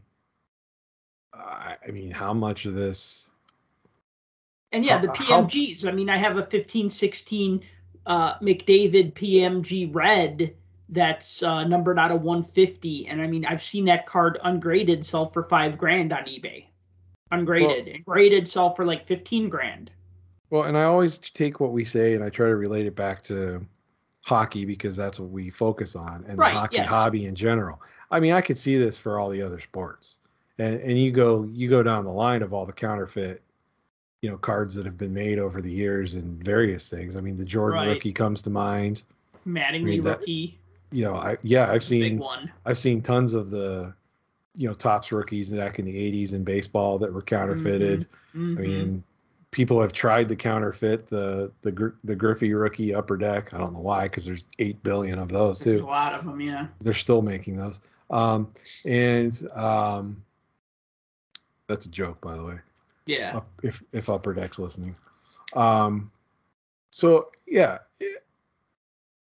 I I mean, how much of this? And yeah, How- the how- PMGs. I mean, I have a 15, 16 uh, McDavid PMG red that's uh, numbered out of 150. And I mean, I've seen that card ungraded sell for five grand on eBay. Ungraded. and graded sell for like 15 grand. Well, and I always take what we say and I try to relate it back to hockey because that's what we focus on and Right, the hockey yes. hobby in general. I mean, I could see this for all the other sports. And and you go you go down the line of all the counterfeit, you know, cards that have been made over the years and various things. I mean, the Jordan Right. rookie comes to mind. Mattingly mean, that- rookie, You know, I yeah, I've seen one. I've seen tons of the you know, Topps rookies back in the 80s in baseball that were counterfeited. I Mhm. mean, people have tried to counterfeit the the the Griffey rookie upper deck. I don't know why, because there's eight billion of those too. A lot of them, yeah. They're still making those. Um, and um, that's a joke, by the way. Yeah. If if upper deck's listening. Um, so yeah, it-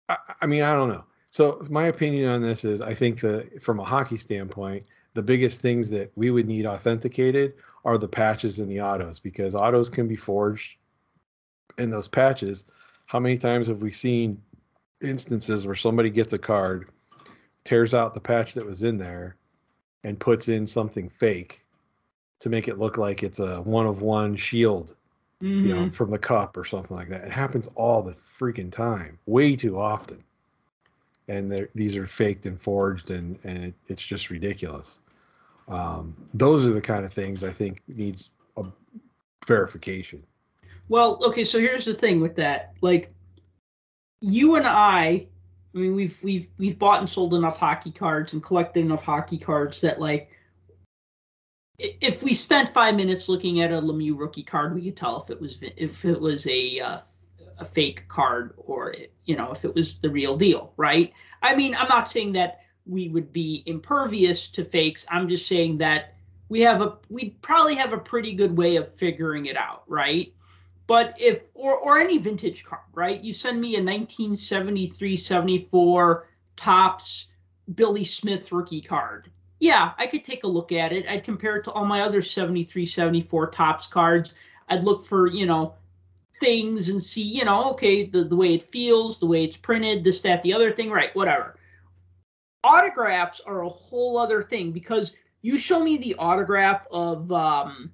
I, I mean, I don't know. So my opinion on this is, I think that from a hockey standpoint, the biggest things that we would need authenticated are the patches in the autos because autos can be forged in those patches. How many times have we seen instances where somebody gets a card, tears out the patch that was in there, and puts in something fake to make it look like it's a one of one shield, you know, Mhm. from the cup or something like that. It happens all the freaking time, way too often. And these are faked and forged, and and it, it's just ridiculous. Um, those are the kind of things I think needs a verification. Well, okay, so here's the thing with that. Like you and I, I mean we've we've we've bought and sold enough hockey cards and collected enough hockey cards that like if we spent 5 minutes looking at a Lemieux rookie card, we could tell if it was if it was a uh, a fake card or you know, if it was the real deal, right? I mean, I'm not saying that we would be impervious to fakes. I'm just saying that we have a we probably have a pretty good way of figuring it out, right? But if or or any vintage card, right? You send me a 1973 74 Topps Billy Smith rookie card. Yeah, I could take a look at it. I'd compare it to all my other 73 74 Topps cards. I'd look for, you know, things and see, you know, okay, the, the way it feels, the way it's printed, this, that, the other thing, right, whatever. Autographs are a whole other thing because you show me the autograph of um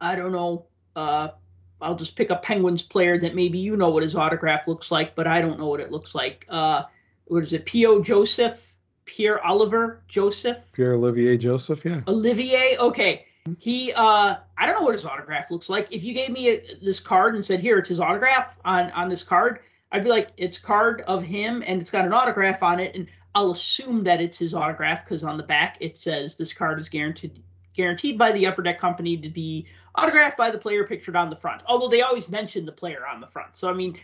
I don't know, uh I'll just pick a Penguins player that maybe you know what his autograph looks like, but I don't know what it looks like. Uh what is it? P.O. Joseph, Pierre Oliver Joseph, Pierre Olivier Joseph, yeah. Olivier. Okay, he. uh I don't know what his autograph looks like. If you gave me a, this card and said, "Here, it's his autograph on on this card," I'd be like, it's card of him and it's got an autograph on it, and I'll assume that it's his autograph because on the back it says this card is guaranteed guaranteed by the Upper Deck Company to be autographed by the player pictured on the front. Although they always mention the player on the front, so I mean,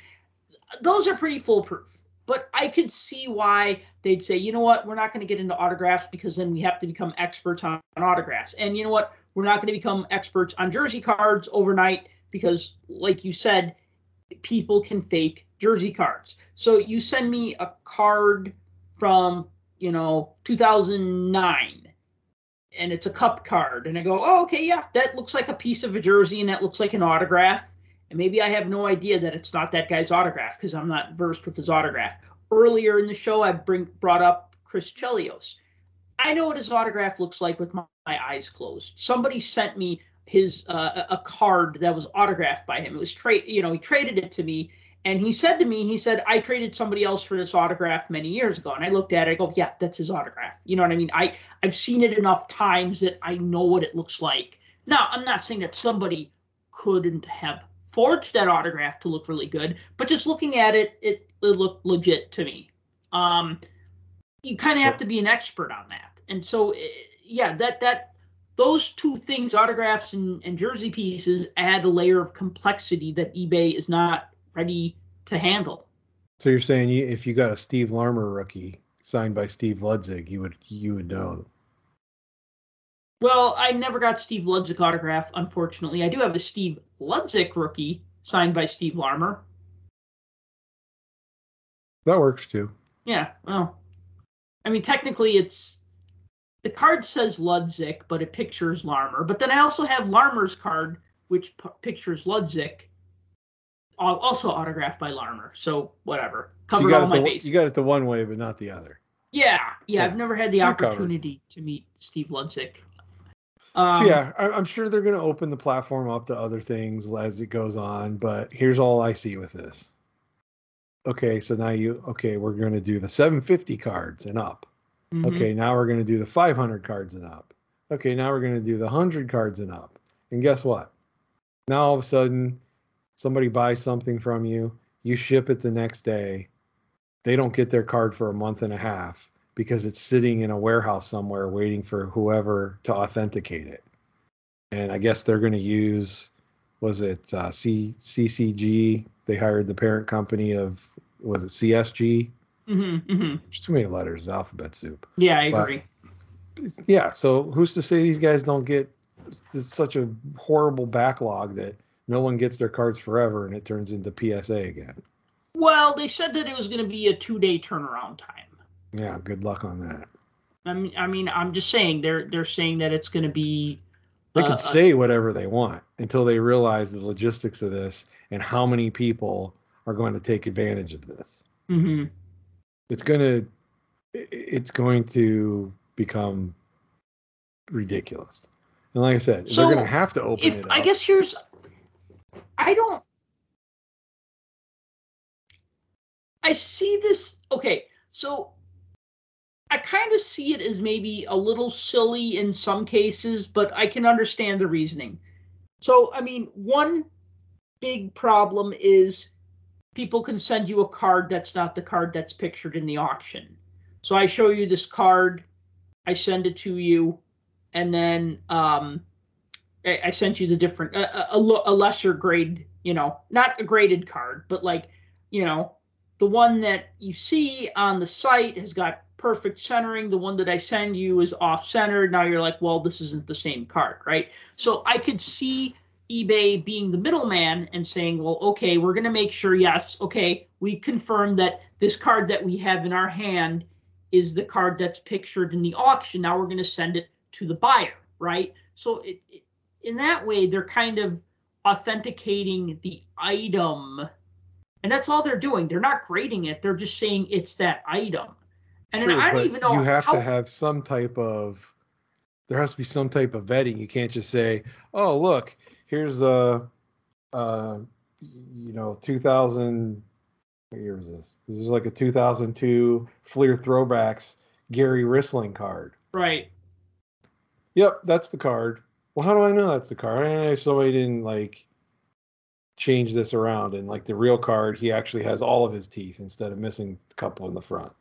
those are pretty foolproof. But I could see why they'd say, you know what, we're not going to get into autographs because then we have to become experts on, on autographs. And you know what, we're not going to become experts on jersey cards overnight because, like you said, people can fake jersey cards. So you send me a card from, you know, 2009 and it's a cup card and I go, "Oh, okay, yeah, that looks like a piece of a jersey and that looks like an autograph." And maybe I have no idea that it's not that guy's autograph because I'm not versed with his autograph. Earlier in the show, I bring brought up Chris Chelios. I know what his autograph looks like with my, my eyes closed. Somebody sent me his uh, a card that was autographed by him. It was trade, you know, he traded it to me, and he said to me, he said, I traded somebody else for this autograph many years ago. And I looked at it, I go, yeah, that's his autograph. You know what I mean? I I've seen it enough times that I know what it looks like. Now, I'm not saying that somebody couldn't have forged that autograph to look really good, but just looking at it, it, it looked legit to me. Um, you kind of have to be an expert on that. And so, eh, yeah, that that those two things, autographs and, and jersey pieces, add a layer of complexity that eBay is not ready to handle. So you're saying you, if you got a Steve Larmer rookie signed by Steve Ludzik, you would you would know. Well, I never got Steve Ludzik autograph, unfortunately. I do have a Steve Ludzik rookie signed by Steve Larmer. That works too. Yeah, well, I mean, technically, it's the card says Ludzik, but it pictures Larmer. But then I also have Larmer's card, which p- pictures Ludzik, also autographed by Larmer. So whatever, covered so all my the, bases. You got it the one way, but not the other. Yeah, yeah. yeah. I've never had the opportunity covered. to meet Steve Ludzik. Um, so yeah, I, am sure they're going to open the platform up to other things as it goes on. But here's all I see with this. Okay, so now you okay, we're going to do the 750 cards and up. Mm-hmm. Okay, now we're going to do the 500 cards and up. Okay, now we're going to do the 100 cards and up. And guess what? Now all of a sudden, somebody buys something from you, you ship it the next day. They don't get their card for a month and a half because it's sitting in a warehouse somewhere waiting for whoever to authenticate it. And I guess they're going to use, was it uh, C CCG? They hired the parent company of, was it CSG? Mm-hmm, mm-hmm. There's too many letters, alphabet soup. Yeah, I but, agree. Yeah, so who's to say these guys don't get such a horrible backlog that no one gets their cards forever and it turns into PSA again? Well, they said that it was going to be a two-day turnaround time. Yeah, good luck on that. I mean, I mean, I'm just saying they're they're saying that it's going to be. They uh, can say whatever they want until they realize the logistics of this and how many people are going to take advantage of this. Mm-hmm. It's going to, it's going to become ridiculous. And like I said, so they're going to have to open if, it. Up. I guess here's, I don't. I see this. Okay, so I kind of see it as maybe a little silly in some cases, but I can understand the reasoning. So, I mean, one big problem is people can send you a card that's not the card that's pictured in the auction. So I show you this card, I send it to you, and then um, I, I sent you the different, a, a, a lesser grade, you know, not a graded card, but like, you know, the one that you see on the site has got perfect centering. The one that I send you is off center. Now you're like, well, this isn't the same card, right? So I could see eBay being the middleman and saying, well, okay, we're going to make sure, yes, okay, we confirm that this card that we have in our hand is the card that's pictured in the auction. Now we're going to send it to the buyer, right? So it, it, in that way, they're kind of authenticating the item. And that's all they're doing. They're not grading it. They're just saying it's that item. And sure, I don't even know. You have how... to have some type of. There has to be some type of vetting. You can't just say, "Oh, look, here's a, uh, you know, 2000. What year is this? This is like a 2002 Fleer Throwbacks Gary Rissling card. Right. Yep, that's the card. Well, how do I know that's the card? I somebody didn't like change this around and like the real card he actually has all of his teeth instead of missing a couple in the front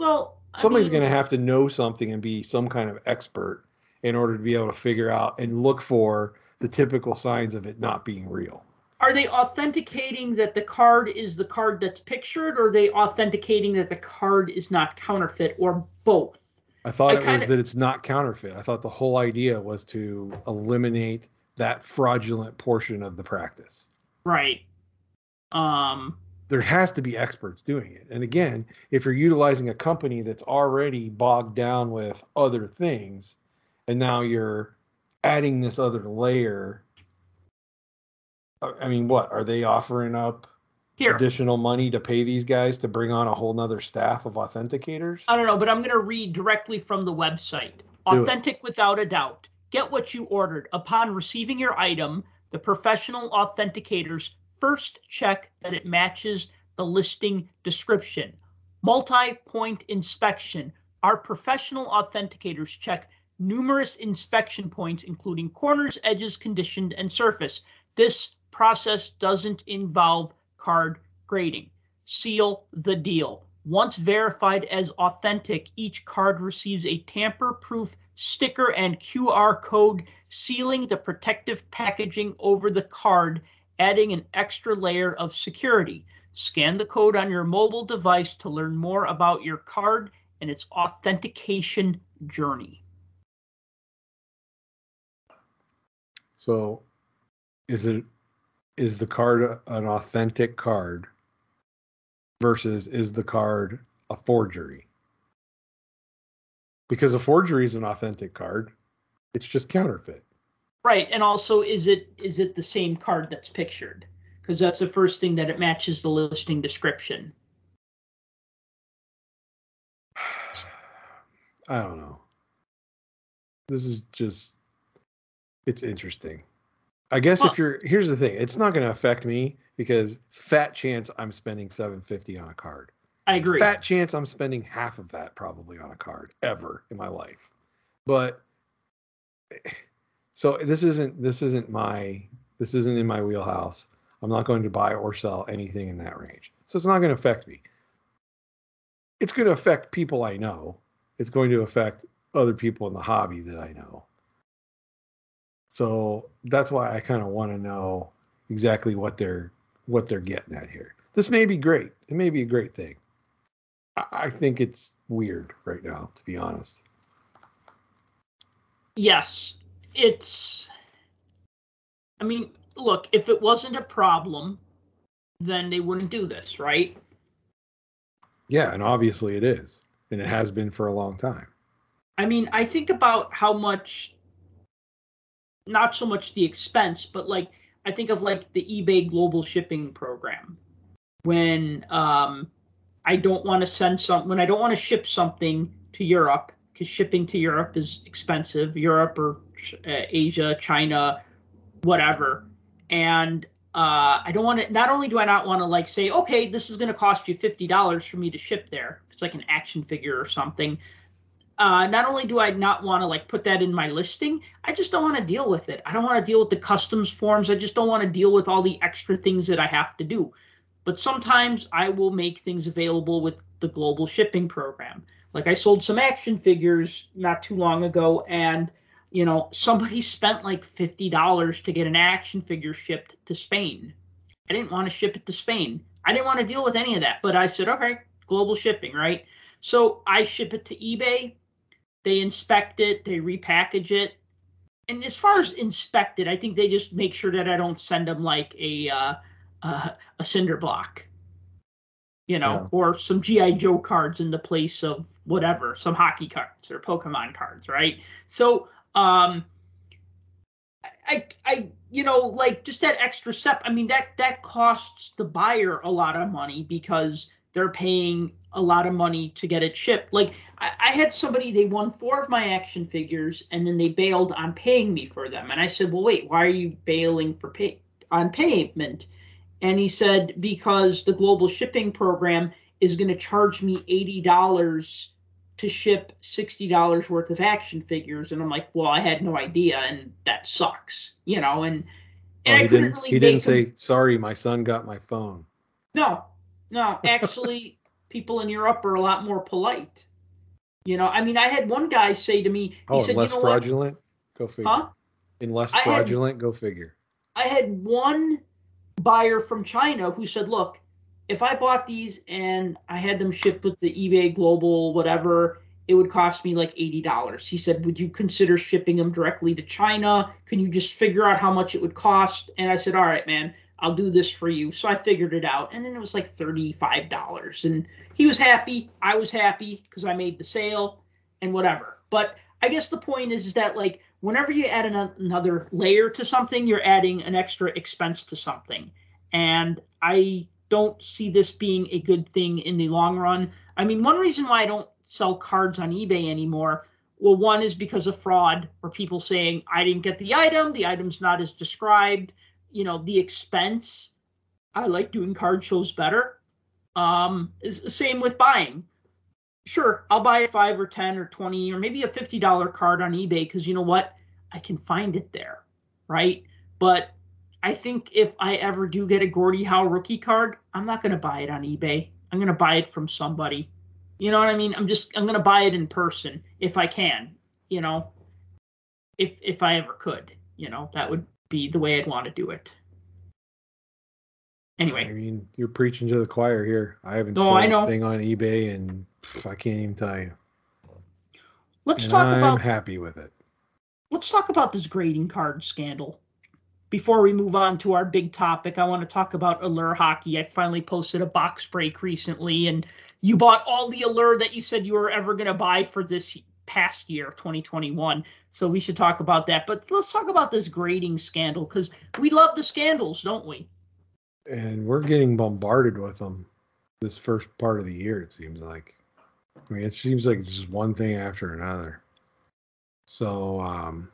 Well, I somebody's mean, going to have to know something and be some kind of expert in order to be able to figure out and look for the typical signs of it not being real Are they authenticating that the card is the card that's pictured, or are they authenticating that the card is not counterfeit, or both? I thought I it was kinda- that it's not counterfeit i thought the whole idea was to eliminate that fraudulent portion of the practice Right. Um. there has to be experts doing it. And again, if you're utilizing a company that's already bogged down with other things, and now you're adding this other layer, I I mean, what are they offering up Here, additional money to pay these guys to bring on a whole nother staff of authenticators? I don't know, but I'm going to read directly from the website. Do it. Authentic without a doubt. Get what you ordered. Upon receiving your item, the professional authenticators first check that it matches the listing description. Multi point inspection. Our professional authenticators check numerous inspection points, including corners, edges, conditioned, and surface. This process doesn't involve card grading. Seal the deal. Once verified as authentic, each card receives a tamper proof sticker and QR code sealing the protective packaging over the card, adding an extra layer of security. Scan the code on your mobile device to learn more about your card and its authentication journey. So, is it is the card an authentic card versus is the card a forgery? Because a forgery is an authentic card. It's just counterfeit. Right, and also is it is it the same card that's pictured? Because that's the first thing that it matches the listing description. I don't know. This is just it's interesting. I guess Well- if you're here's the thing, it's not going to affect me because fat chance I'm spending 750 on a card. I agree. Fat chance I'm spending half of that probably on a card ever in my life. But so this isn't this isn't my this isn't in my wheelhouse. I'm not going to buy or sell anything in that range. So it's not going to affect me. It's going to affect people I know. It's going to affect other people in the hobby that I know. So that's why I kind of want to know exactly what they're what they're getting at here. This may be great. It may be a great thing. I, I think it's weird right now, to be honest. Yes, it's. I mean, look, if it wasn't a problem, then they wouldn't do this, right? Yeah, and obviously it is, and it has been for a long time. I mean, I think about how much, not so much the expense, but like, I think of like the eBay global shipping program. When um, I don't want to send some, when I don't want to ship something to Europe, because shipping to Europe is expensive, Europe or uh, Asia, China, whatever. And uh, I don't want to, not only do I not want to like say, okay, this is going to cost you $50 for me to ship there, if it's like an action figure or something uh, not only do I not want to like put that in my listing, I just don't want to deal with it. I don't want to deal with the customs forms. I just don't want to deal with all the extra things that I have to do. But sometimes I will make things available with the global shipping program. Like I sold some action figures not too long ago, and you know somebody spent like fifty dollars to get an action figure shipped to Spain. I didn't want to ship it to Spain. I didn't want to deal with any of that. But I said, okay, global shipping, right? So I ship it to eBay they inspect it, they repackage it. And as far as inspect it, I think they just make sure that I don't send them like a uh, uh, a cinder block, you know, Yeah. or some GI Joe cards in the place of whatever, some hockey cards or Pokemon cards, right? So, um, I, I, you know, like just that extra step. I mean, that that costs the buyer a lot of money because they're paying a lot of money to get it shipped. Like I, I had somebody, they won four of my action figures, and then they bailed on paying me for them. And I said, "Well, wait, why are you bailing for pay on payment?" And he said, "Because the global shipping program is going to charge me eighty dollars to ship sixty dollars worth of action figures." And I'm like, "Well, I had no idea, and that sucks, you know." And And Oh, I he couldn't didn't, really he didn't say, sorry, my son got my phone. No, no. Actually, people in Europe are a lot more polite. You know, I mean, I had one guy say to me, he Oh, said, less "You know what? fraudulent? Go figure. Huh? In less I had- fraudulent? Go figure. I had one buyer from China who said, "Look, if I bought these and I had them shipped with the eBay Global whatever, it would cost me like eighty dollars." He said, "Would you consider shipping them directly to China? Can you just figure out how much it would cost?" And I said, "All right, man, I'll do this for you." So I figured it out, and then it was like thirty-five dollars, and he was happy. I was happy because I made the sale and whatever. But I guess the point is, is that like whenever you add an, another layer to something, you're adding an extra expense to something. And I don't see this being a good thing in the long run. I mean, one reason why I don't sell cards on eBay anymore, well, one is because of fraud or people saying, I didn't get the item, the item's not as described. You know, the expense, I like doing card shows better. Um, is the same with buying. Sure i'll buy a five or ten or 20 or maybe a $50 card on ebay because you know what? I can find it there right? But i think if i ever do get a gordie howe rookie card i'm not going to buy it on ebay. I'm going to buy it from somebody. You know what i mean? I'm just i'm going to buy it in person if i can you know? If if i ever could you know that would be the way i'd want to do it Anyway, I mean, you're preaching to the choir here. I haven't No, sold I know. anything on eBay and pff, I can't even tell you. let's and talk I'm about happy with it. let's talk about this grading card scandal. Before we move on to our big topic, I want to talk about Allure Hockey. I finally posted a box break recently, and you bought all the Allure that you said you were ever going to buy for this past year, 2021. So we should talk about that. But let's talk about this grading scandal because we love the scandals, don't we? And we're getting bombarded with them this first part of the year, it seems like. I mean, it seems like it's just one thing after another. So, um,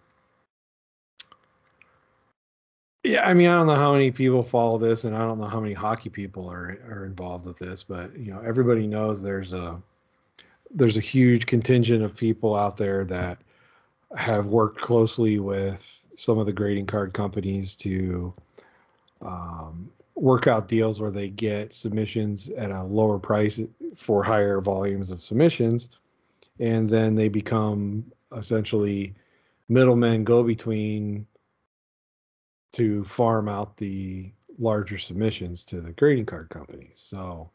yeah, I mean, I don't know how many people follow this, and I don't know how many hockey people are are involved with this, but you know, everybody knows there's a there's a huge contingent of people out there that have worked closely with some of the grading card companies to um, work out deals where they get submissions at a lower price for higher volumes of submissions, and then they become essentially middlemen go between to farm out the larger submissions to the grading card companies. So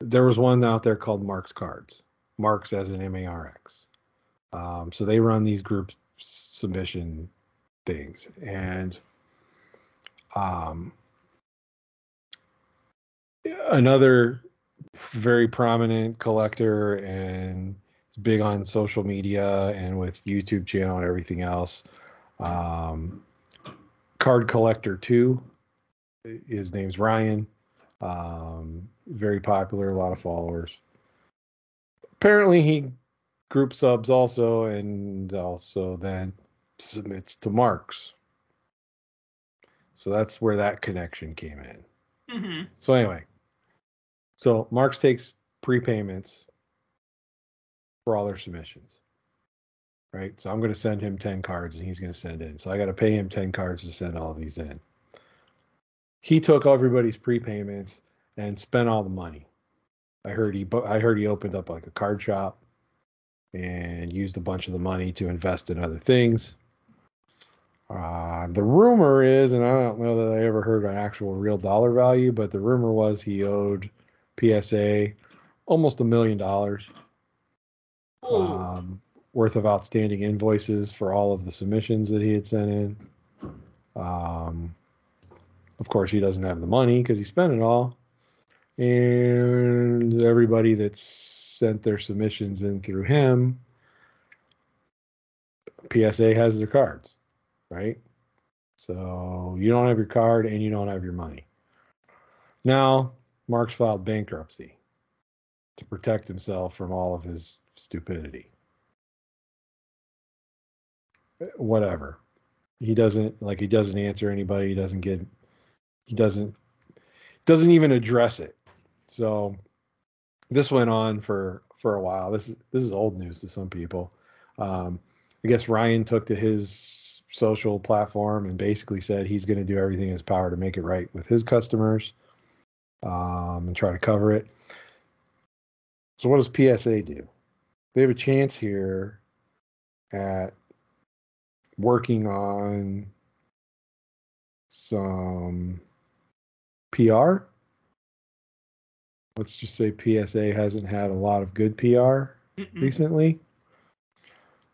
there was one out there called Marx Cards, Marx as an M A R X. Um, so they run these group submission things, and um, another very prominent collector and big on social media and with YouTube channel and everything else. Um, card collector two. His name's Ryan. Um, very popular, a lot of followers. Apparently, he group subs also, and also then submits to Marx. So that's where that connection came in. Mm-hmm. So anyway, so Marx takes prepayments for all their submissions. Right. So I'm going to send him 10 cards and he's going to send in. So I got to pay him 10 cards to send all these in. He took everybody's prepayments and spent all the money. I heard he I heard he opened up like a card shop and used a bunch of the money to invest in other things. Uh, the rumor is, and I don't know that I ever heard an actual real dollar value, but the rumor was he owed PSA almost a million dollars um, worth of outstanding invoices for all of the submissions that he had sent in. Um, of course, he doesn't have the money because he spent it all. And everybody that's sent their submissions in through him, PSA has their cards, right? So you don't have your card and you don't have your money. Now, Mark's filed bankruptcy to protect himself from all of his stupidity. Whatever. He doesn't like he doesn't answer anybody, he doesn't get he doesn't doesn't even address it. So this went on for for a while. This is this is old news to some people. Um, I guess Ryan took to his social platform and basically said he's going to do everything in his power to make it right with his customers um, and try to cover it. So, what does PSA do? They have a chance here at working on some PR. Let's just say PSA hasn't had a lot of good PR Mm-mm. recently.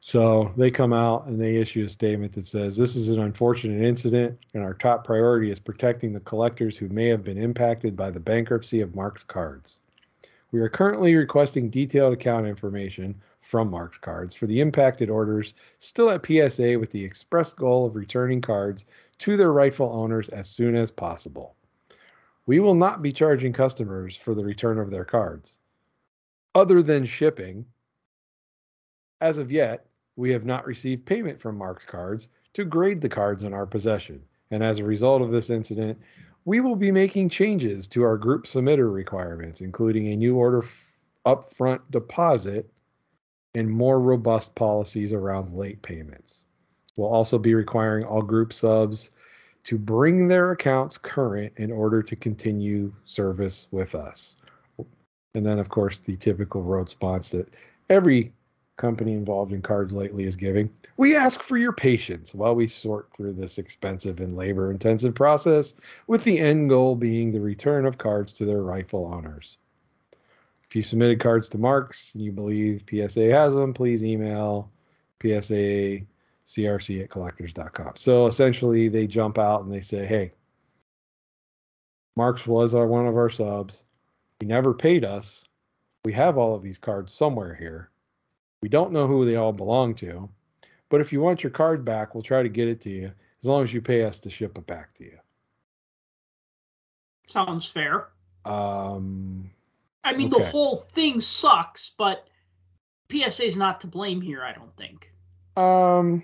So they come out and they issue a statement that says this is an unfortunate incident, and our top priority is protecting the collectors who may have been impacted by the bankruptcy of Marx Cards. We are currently requesting detailed account information from Marx Cards for the impacted orders still at PSA with the express goal of returning cards to their rightful owners as soon as possible. We will not be charging customers for the return of their cards. Other than shipping, as of yet, we have not received payment from Marx Cards to grade the cards in our possession. And as a result of this incident, we will be making changes to our group submitter requirements, including a new order f- upfront deposit and more robust policies around late payments. We'll also be requiring all group subs to bring their accounts current in order to continue service with us. And then, of course, the typical road response that every company involved in cards lately is giving. We ask for your patience while we sort through this expensive and labor intensive process, with the end goal being the return of cards to their rightful owners. If you submitted cards to Marx and you believe PSA has them, please email PSA crc at collectors.com. So essentially, they jump out and they say, hey, Marx was our one of our subs. He never paid us. We have all of these cards somewhere here. We don't know who they all belong to. But if you want your card back, we'll try to get it to you as long as you pay us to ship it back to you. Sounds fair. Um, I mean, Okay. the whole thing sucks, but PSA's not to blame here, I don't think. um,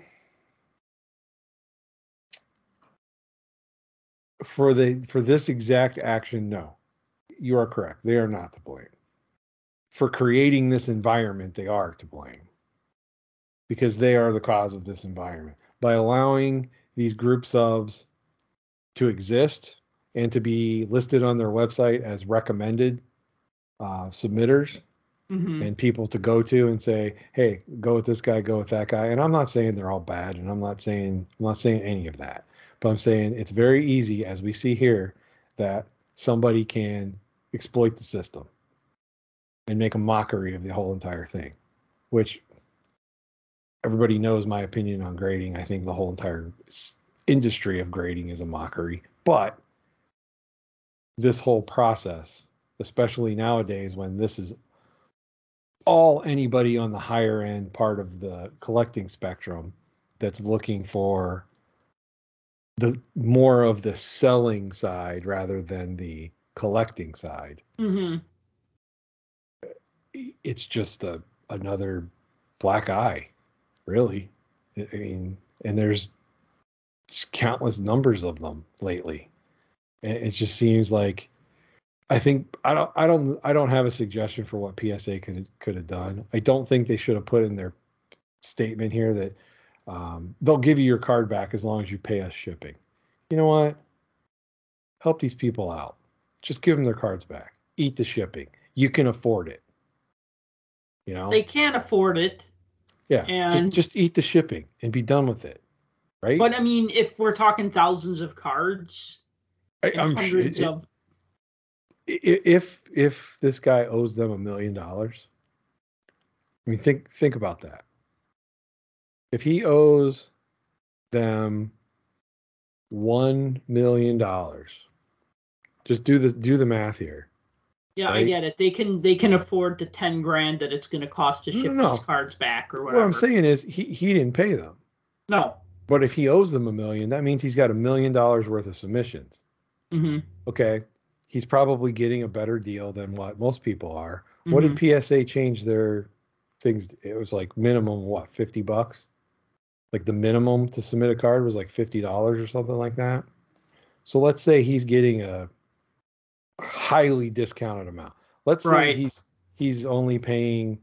for the for this exact action, no, you are correct. They are not to blame. For creating this environment, they are to blame because they are the cause of this environment by allowing these group subs to exist and to be listed on their website as recommended uh, submitters hmm and people to go to and say, "Hey, go with this guy, go with that guy." And I'm not saying they're all bad, and I'm not saying I'm not saying any of that. But I'm saying it's very easy, as we see here, that somebody can exploit the system and make a mockery of the whole entire thing, which everybody knows my opinion on grading. I think the whole entire industry of grading is a mockery, but this whole process, especially nowadays when this is all anybody on the higher end part of the collecting spectrum that's looking for the more of the selling side rather than the collecting side. Hmm it's just a another black eye really. I I mean and there's countless numbers of them lately. And it just seems like i think i don't i don't i don't have a suggestion for what psa could could have done. I don't think they should have put in their statement here that um, they'll give you your card back as long as you pay us shipping. You know what? Help these people out. Just give them their cards back. Eat the shipping. You can afford it. You know? They can't afford it. yeah and- just, just eat the shipping and be done with it right? But I mean, if we're talking thousands of cards I, I'm sure hundreds it- of if if this guy owes them a million dollars i mean think think about that if he owes them one million dollars just do this do the math here yeah, I get it. They can they can afford the ten grand that it's going to cost to No, ship no, these cards back or whatever. what i'm saying is he, he didn't pay them no. but if he owes them a million that means he's got a million dollars worth of submissions hmm okay he's probably getting a better deal than what most people are what Mm-hmm. did psa change their things it was like minimum what 50 bucks like the minimum to submit a card was like $50 or something like that so let's say he's getting a highly discounted amount let's say he's he's only paying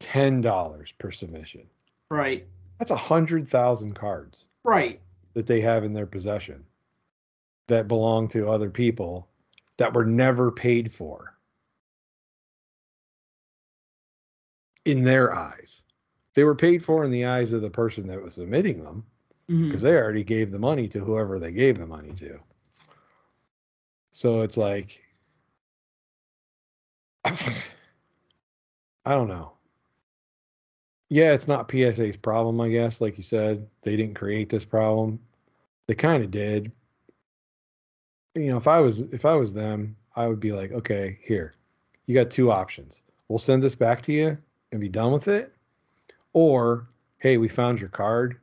$10 per submission Right. That's a hundred thousand cards Right. that they have in their possession that belong to other people that were never paid for in their eyes. They were paid for in the eyes of the person that was submitting them mm-hmm. because they already gave the money to whoever they gave the money to. So it's like, I don't know. Yeah, it's not PSA's problem, I guess. Like you said, they didn't create this problem. They kind of did. You know, if I was if I was them, I would be like, okay, here, you got two options. We'll send this back to you and be done with it, or hey, we found your card.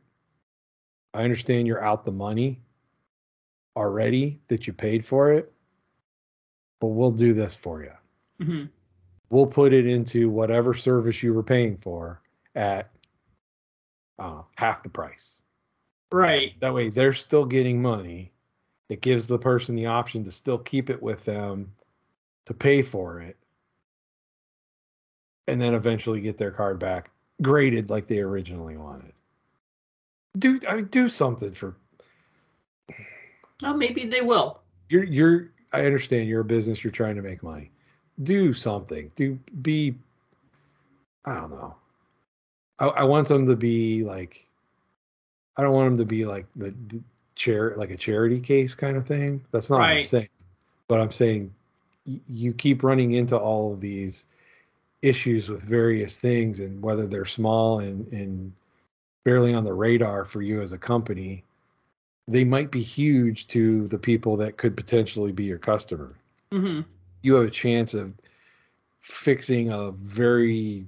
I understand you're out the money already that you paid for it, but we'll do this for you. Mhm. We'll put it into whatever service you were paying for at uh, half the price. Right. That way they're still getting money. It gives the person the option to still keep it with them to pay for it. And then eventually get their card back graded like they originally wanted. Do I mean do something for Well, maybe they will. you're you're I understand you're a business, you're trying to make money. Do something. Do be I don't know. I, I want them to be like I don't want them to be like the, the chair like a charity case kind of thing. That's not what I'm saying. But I'm saying you keep running into all of these issues with various things and whether they're small and, and barely on the radar for you as a company they might be huge to the people that could potentially be your customer. hmm You have a chance of fixing a very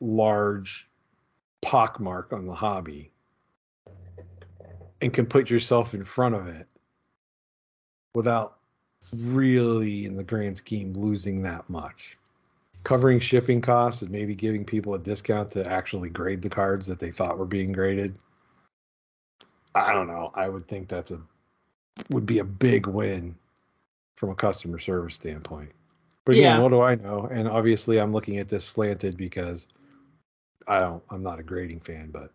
large pockmark on the hobby and can put yourself in front of it without really, in the grand scheme, losing that much. Covering shipping costs and maybe giving people a discount to actually grade the cards that they thought were being graded. I don't know. I would think that's a would be a big win from a customer service standpoint. But again, Yeah. what do I know? And obviously I'm looking at this slanted because I don't I'm not a grading fan, but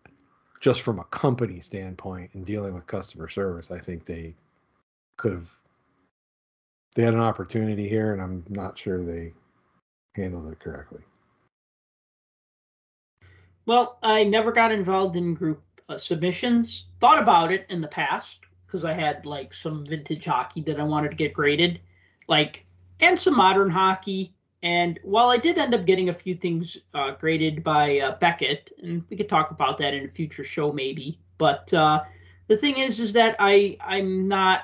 just from a company standpoint and dealing with customer service, I think they could have they had an opportunity here and I'm not sure they handled it correctly. Well, I never got involved in group uh, submissions. Thought about it in the past because I had like some vintage hockey that I wanted to get graded, like and some modern hockey. And while I did end up getting a few things uh, graded by uh, Beckett, and we could talk about that in a future show maybe. But uh, the thing is, is that I I'm not.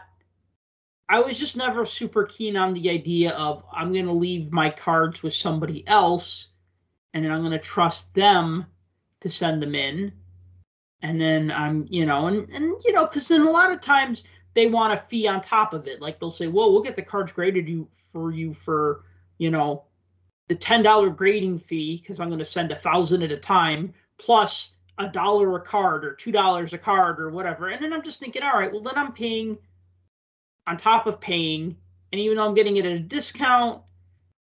I was just never super keen on the idea of I'm going to leave my cards with somebody else, and then I'm going to trust them to send them in. And then i'm you know and and you know because then a lot of times they want a fee on top of it. Like they'll say well we'll get the cards graded you for you for you know the $10 grading fee because i'm going to send a thousand at a time plus a dollar a card or two dollars a card or whatever. And then i'm just thinking all right well then i'm paying on top of paying and even though i'm getting it at a discount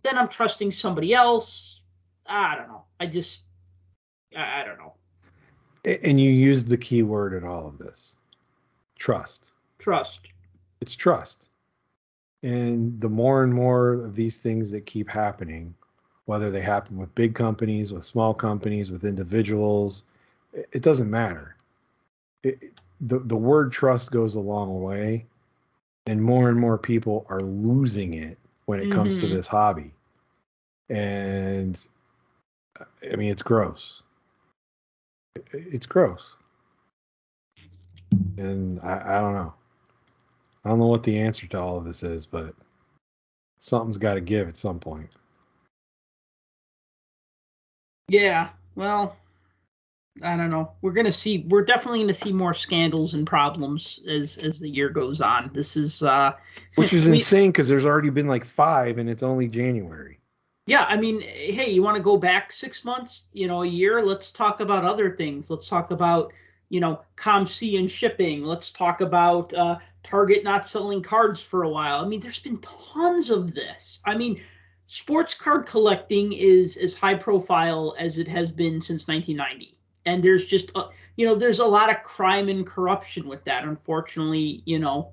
then i'm trusting somebody else i don't know i just I, I don't know. And you used the key word in all of this. Trust. Trust. it's trust. And the more and more of these things that keep happening, whether they happen with big companies, with small companies, with individuals, it, it doesn't matter. It, the, the word trust goes a long way, and more and more people are losing it when it comes to Mhm. this hobby. And I mean, it's gross. It's gross. And I, I don't know. I don't know what the answer to all of this is, but something's got to give at some point. Yeah. Well, I don't know. We're gonna see. We're definitely gonna see more scandals and problems as as the year goes on. This is uh, Which is we- insane because there's already been like five and it's only January. Yeah, I mean, hey, you want to go back six months, you know, a year? Let's talk about other things. Let's talk about, you know, COMC and shipping. Let's talk about uh, Target not selling cards for a while. I mean, there's been tons of this. I mean, sports card collecting is as high profile as it has been since 1990. And there's just a, you know there's a lot of crime and corruption with that unfortunately you know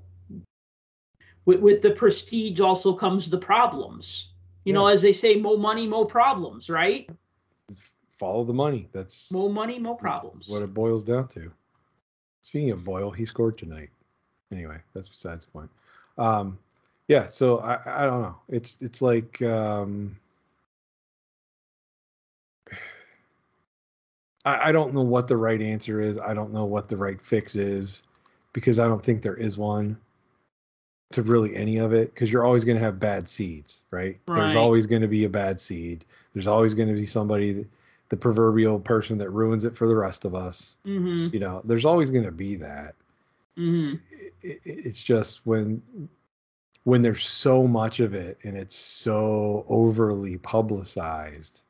with, with the prestige also comes the problems you know as they say more money more problems right Follow the money. That's more money more problems what it boils down to. Speaking of Boyle, he scored tonight. Anyway, that's besides the point. Um, yeah, so I, I don't know. It's it's like um, I, I don't know what the right answer is. I don't know what the right fix is because I don't think there is one to really any of it because you're always going to have bad seeds, right? There's always going to be a bad seed. There's always going to be somebody, that, the proverbial person that ruins it for the rest of us. mm-hmm You know, there's always going to be that. mm-hmm It, it- it's just when when there's so much of it and it's so overly publicized.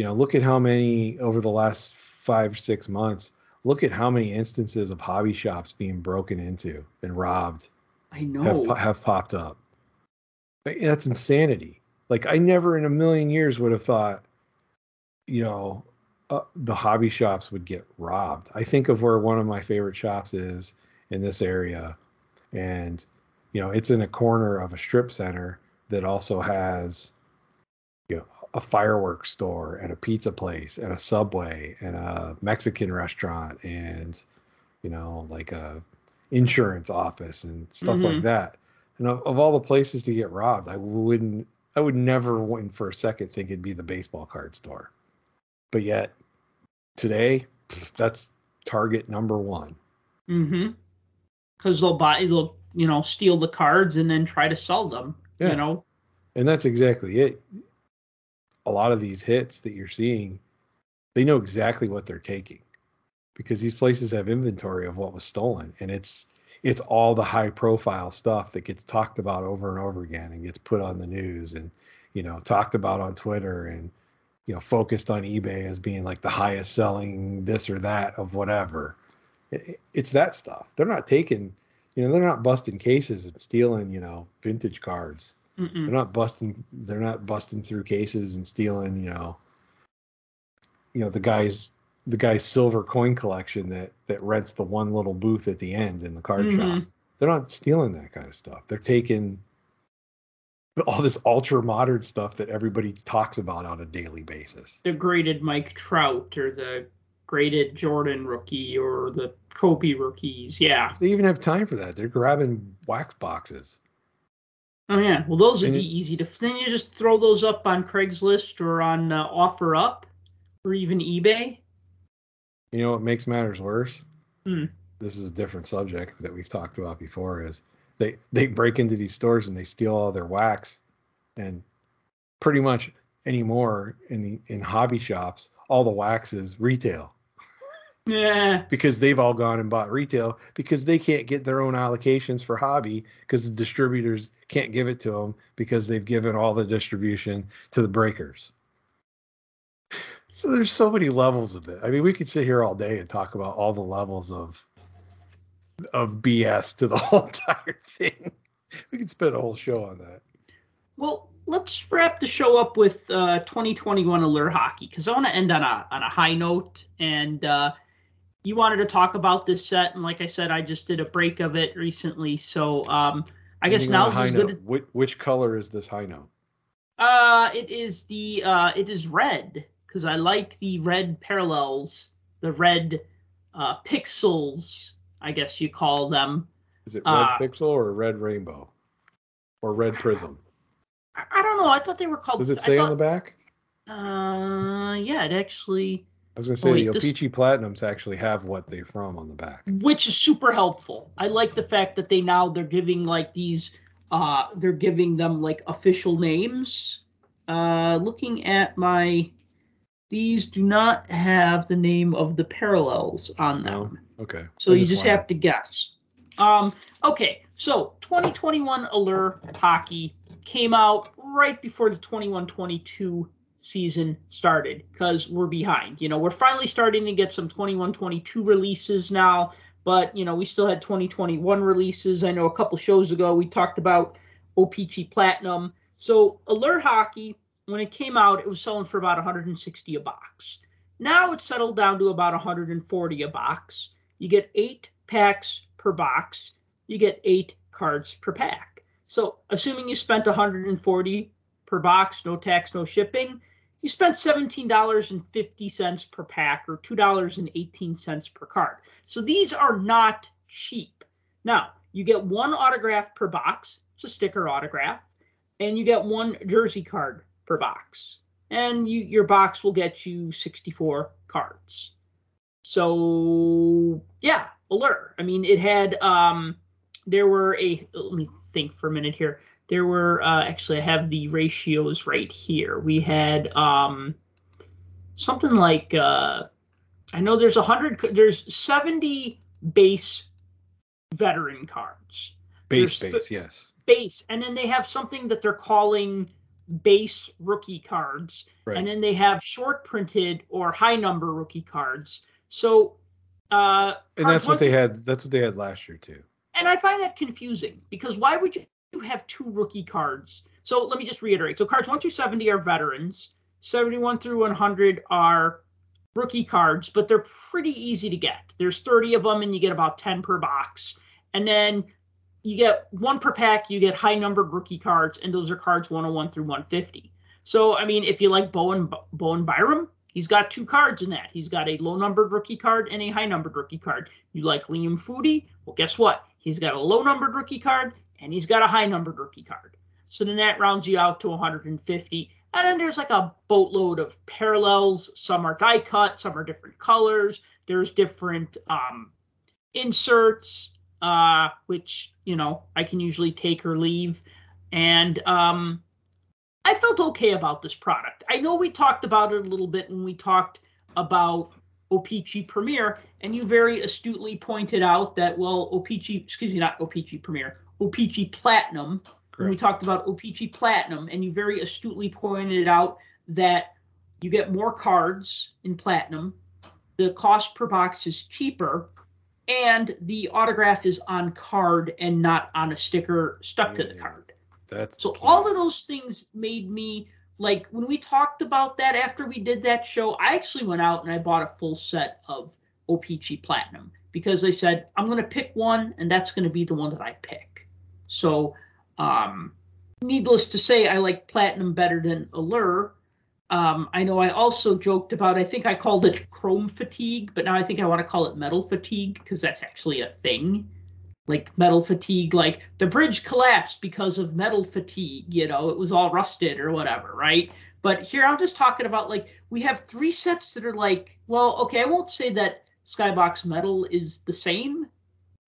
You know, look at how many over the last five six months. Look at how many instances of hobby shops being broken into and robbed i know po- have popped up. That's insanity. Like I never in a million years would have thought, you know, uh, the hobby shops would get robbed. I think of where one of my favorite shops is in this area, and you know, it's in a corner of a strip center that also has, a fireworks store and a pizza place and a subway and a Mexican restaurant and you know, like a insurance office and stuff like Mhm. that. And of, of all the places to get robbed, I wouldn't, I would never, wouldn't for a second think it'd be the baseball card store. But yet, today, that's target number one. mm-hmm because they'll buy they'll you know steal the cards and then try to sell them Yeah. you know And that's exactly it. A lot of these hits that you're seeing, they know exactly what they're taking because these places have inventory of what was stolen and it's it's all the high profile stuff that gets talked about over and over again and gets put on the news and you know talked about on Twitter and you know focused on eBay as being like the highest selling this or that of whatever. It- it- it's that stuff. They're not taking, you know, they're not busting cases and stealing, you know, vintage cards Mm-mm. they're not busting they're not busting through cases and stealing you know you know the guy's the guy's silver coin collection that that rents the one little booth at the end in the card shop Mhm. they're not stealing that kind of stuff they're taking all this ultra modern stuff that everybody talks about on a daily basis the graded Mike Trout or the graded Jordan rookie or the Kobe rookies. Yeah. they even have time for that they're grabbing wax boxes Oh yeah. Well, those would be easy to. Then you just throw those up on Craigslist or on uh, OfferUp or even eBay. You know what makes matters worse? Hmm. This is a different subject that we've talked about before. Is they they break into these stores and they steal all their wax, and pretty much anymore in the in hobby shops, all the wax is retail Yeah. because they've all gone and bought retail because they can't get their own allocations for hobby because the distributors can't give it to them because they've given all the distribution to the breakers. So there's so many levels of it. I mean, we could sit here all day and talk about all the levels of of BS to the whole entire thing. We could spend a whole show on that. Well, let's wrap the show up with uh, 2021 Allure Hockey because I want to end on a on a high note. And uh, you wanted to talk about this set, and like I said, I just did a break of it recently. So um, I guess now's as good. Which, which color is this high note? Uh, it is the uh, it is red because I like the red parallels, the red uh, pixels, I guess you call them. Is it red Uh, pixel or red rainbow or red prism? I, I don't know. I thought they were called. Does it say on the back? Uh, yeah, it actually, I was gonna say wait, the this- O-Pee-Chee Platinums actually have what they're from on the back. which is super helpful. I like the fact that they now they're giving like these, uh, they're giving them like official names. Uh, looking at my, these do not have the name of the parallels on them. No? Okay. So you just have to guess. Um, okay, so 2021 Allure Hockey came out right before the 21-22 season started because we're behind. You know, we're finally starting to get some 21-22 releases now, but you know, we still had 2021 releases. I know a couple shows ago we talked about OPC Platinum. So Allure Hockey, when it came out, it was selling for about 160 a box. Now it's settled down to about 140 a box. You get eight packs per box. You get eight cards per pack. So, assuming you spent 140 per box, no tax, no shipping, you spent $17.50 per pack or $2.18 per card. So these are not cheap. Now, you get one autograph per box, it's a sticker autograph, and you get one jersey card per box. And you, your box will get you 64 cards. So, yeah, Allure. I mean, it had, um, there were a, let me think for a minute here there were uh, actually I have the ratios right here. We had um, something like uh, I know there's a hundred. There's seventy base veteran cards. Base, there's base, th- yes. Base, and then they have something that they're calling base rookie cards, right. and then they have short printed or high number rookie cards. So, uh, and that's what they had. That's what they had last year too. And I find that confusing because why would you you have two rookie cards. So let me just reiterate. So cards 1 through 70 are veterans, 71 through 100 are rookie cards, but they're pretty easy to get. There's 30 of them and you get about 10 per box. And then you get one per pack, you get high numbered rookie cards, and those are cards 101 through 150. So, I mean, if you like Bowen, Bowen Byram, he's got two cards in that. He's got a low numbered rookie card and a high numbered rookie card. You like Liam Foudy? Well, guess what? He's got a low numbered rookie card and he's got a high numbered rookie card. So then that rounds you out to 150. And then there's like a boatload of parallels. Some are die cut, some are different colors. There's different um, inserts, uh, which, you know, I can usually take or leave. And um, I felt okay about this product. I know we talked about it a little bit when we talked about O-Pee-Chee Premier, and you very astutely pointed out that, well, O-Pee-Chee, excuse me, not O-Pee-Chee Premier, O-Pee-Chee Platinum. Correct. We talked about O-Pee-Chee Platinum, and you very astutely pointed out that you get more cards in Platinum, the cost per box is cheaper, and the autograph is on card and not on a sticker stuck to the card. That's so all of those things made me like when we talked about that after we did that show. I actually went out and I bought a full set of O-Pee-Chee Platinum because they said I'm going to pick one and that's going to be the one that I pick. So, um, needless to say, I like Platinum better than Allure. Um, I know I also joked about, I think I called it chrome fatigue, but now I think I want to call it metal fatigue because that's actually a thing. Like metal fatigue, like the bridge collapsed because of metal fatigue, you know, it was all rusted or whatever, right? But here I'm just talking about like we have three sets that are like, well, okay, I won't say that Skybox Metal is the same,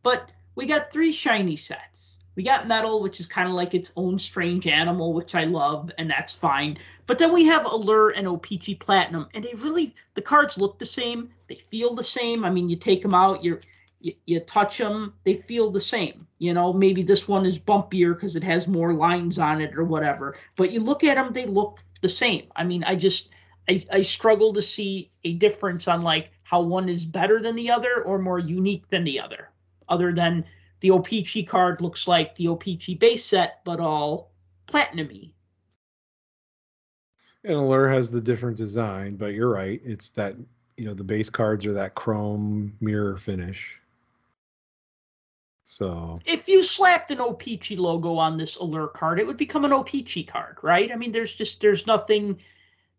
but we got three shiny sets. We got metal, which is kind of like its own strange animal, which I love, and that's fine. But then we have Allure and O-Pee-Chee Platinum, and they really the cards look the same. They feel the same. I mean, you take them out, you, you touch them, they feel the same. You know, maybe this one is bumpier because it has more lines on it or whatever. But you look at them, they look the same. I mean, I just I, I struggle to see a difference on like how one is better than the other or more unique than the other, other than the O-Pee-Chee card looks like the O-Pee-Chee base set, but all platinumy. And Allure has the different design, but you're right. It's that you know the base cards are that chrome mirror finish. So if you slapped an O-Pee-Chee logo on this Allure card, it would become an O-Pee-Chee card, right? I mean, there's just there's nothing.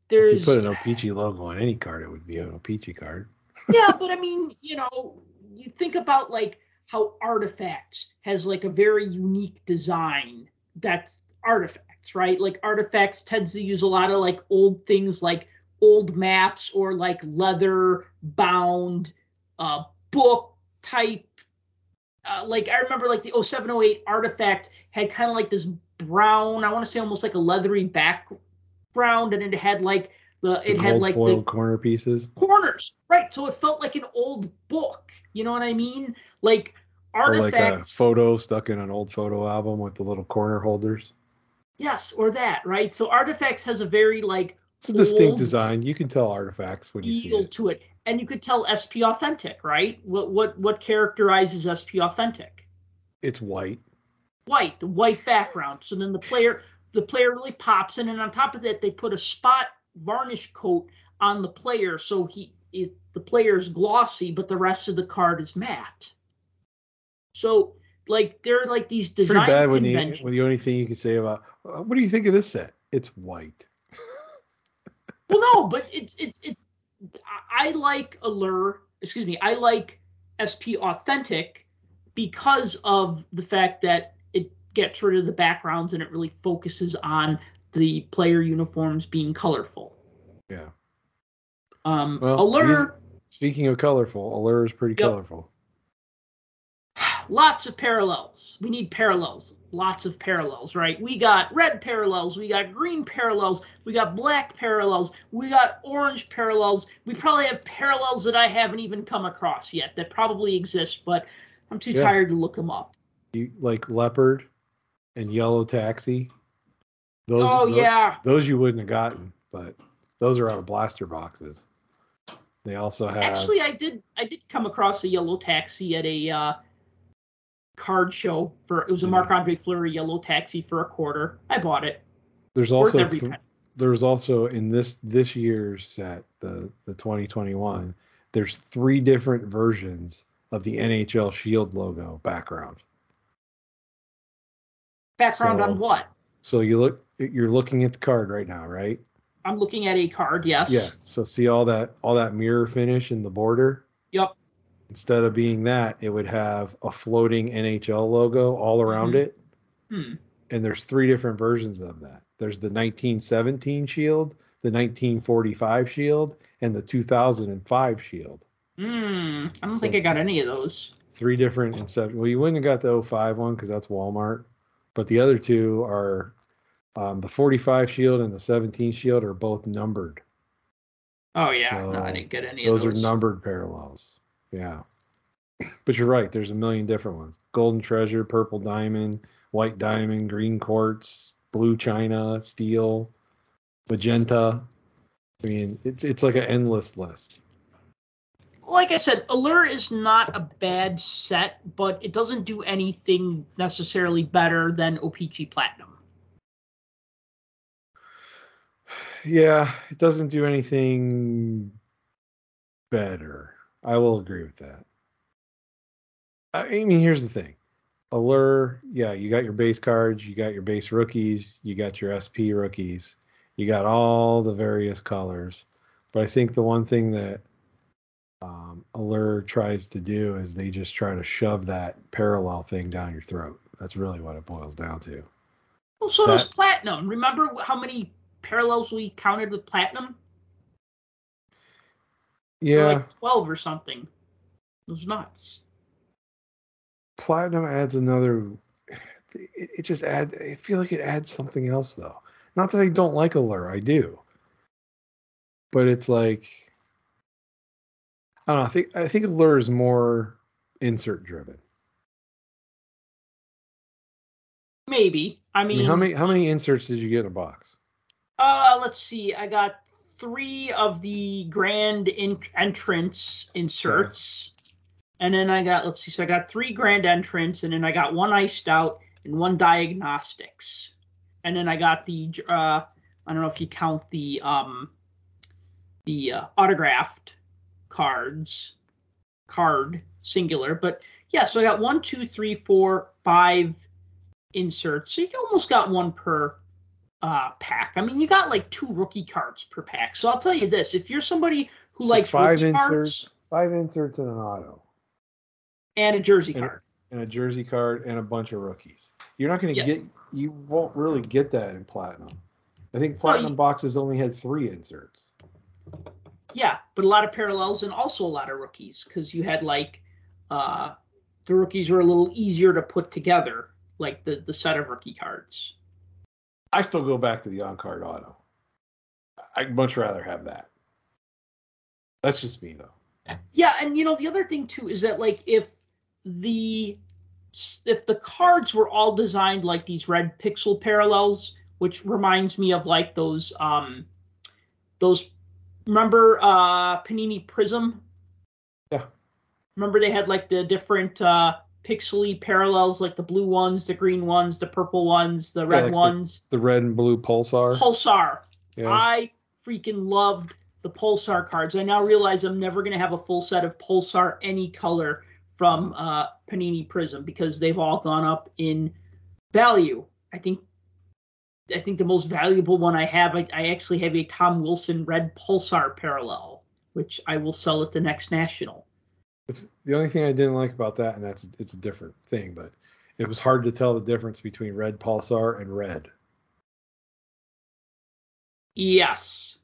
There's if you put an O-Pee-Chee logo on any card, it would be an O-Pee-Chee card. yeah, but I mean, you know, you think about like how artifacts has like a very unique design that's artifacts right? Like artifacts tends to use a lot of like old things like old maps or like leather bound uh book type uh, like i remember like the 0708 artifact had kind of like this brown i want to say almost like a leathery background and it had like the it had like the corner pieces? Corners right so it felt like an old book you know what i mean? Like artifact or like a photo stuck in an old photo album with the little corner holders? Yes or that right? So artifacts has a very like it's a distinct design. You can tell artifacts when you see it. to it. And you could tell sp authentic right? What what what characterizes sp authentic? It's white. White the white background. So then the player the player really pops in and on top of that they put a spot varnish coat on the player, so he is the player's glossy, but the rest of the card is matte. So like there are like these design It's pretty bad when the when the only thing you can say about "Uh, what do you think of this set? It's white. Well, no, but it's it's it. I like Allure. Excuse me. I like SP Authentic because of the fact that it gets rid of the backgrounds and it really focuses on the player uniforms being colorful. Yeah. Um, Well, Allure, Speaking of colorful, Allure is pretty Yep. colorful. lots of parallels. We need parallels. Lots of parallels, right? We got red parallels, we got green parallels, we got black parallels, we got orange parallels. We probably have parallels that I haven't even come across yet that probably exist, but I'm too Yeah. tired to look them up. You like leopard and yellow taxi. Those oh tho- yeah, those you wouldn't have gotten, but those are out of blaster boxes. They also have actually, I did. I did come across a yellow taxi at a uh, card show for. It was a Mhm. Marc Andre Fleury yellow taxi for a quarter. I bought it. there's also th- there's also in this this year's set the the 2021 there's three different versions of the NHL Shield logo background. Background So- on what? So you look you're looking at the card right now, right? I'm looking at a card. Yes. Yeah. So see all that all that mirror finish in the border? Yep. Instead of being that, it would have a floating NHL logo all around Mhm. it. Hmm. And there's three different versions of that. There's the 1917 shield, the 1945 shield, and the 2005 shield. Hmm. I don't So- think I got any of those. Three different inception. Well, you wouldn't have got the 05 one because that's Walmart, but the other two are um, the 45 shield and the 17 shield are both numbered. Oh yeah. no, I didn't get any Those of those. Are numbered parallels. Yeah. But you're right. There's a million different ones. Golden treasure, purple diamond, white diamond, green quartz, blue china, steel, magenta. I mean, it's it's like an endless list. like I said, Allure is not a bad set, but it doesn't do anything necessarily better than O-Pee-Chee Platinum. Yeah, it doesn't do anything better. I will agree with that. I mean, here's the thing. Allure, yeah, you got your base cards, you got your base rookies, you got your SP rookies, you got all the various colors. But I think the one thing that um, Allure tries to do is they just try to shove that parallel thing down your throat. That's really what it boils down to. Well, so does Platinum. Remember how many parallels we counted with Platinum? Yeah, like 12 or something. It was nuts. platinum adds another it, it just add i feel like it adds something else though not that i don't like allure i do but it's like i don't know i think i think allure is more insert driven Maybe. I I mean, mean, how many how many inserts did you get in a box Uh, let's see. I got three of the grand in- entrance inserts, and then I got let's see. So I got three grand entrance, and then I got one iced out and one diagnostics, and then I got the uh, I don't know if you count the um, the uh, autographed cards, card singular, but yeah. So I got one, two, three, four, five inserts. So you almost got one per uh, pack. I mean, you got like two rookie cards per pack. So I'll tell you this: if you're somebody who So likes five rookie inserts cards five inserts in an auto and a jersey And- card, and a jersey card and a bunch of rookies you're not going to Yeah. get you won't really get that in platinum i think No, platinum you- boxes only had three inserts yeah, but a lot of parallels and also a lot of rookies because you had like uh, the rookies were a little easier to put together, like the the set of rookie cards. I still go back to the on card auto. I'd much rather have that. That's just me though. Yeah, and you know the other thing too is that like if the if the cards were all designed like these red pixel parallels, which reminds me of like those um those remember uh Panini Prism? Yeah. Remember they had like the different uh pixely parallels like the blue ones, the green ones, the purple ones, the red like the- ones. The red and blue pulsar. Pulsar. yeah. I freaking loved the Pulsar cards. I now realize I'm never going to have a full set of Pulsar any color from uh, Panini Prism because they've all gone up in value. I think I think the most valuable one I have, I, I actually have a Tom Wilson red Pulsar parallel, which I will sell at the next national. It's, the only thing I didn't like about that, and that's it's a different thing, but it was hard to tell the difference between red pulsar and red. Yes.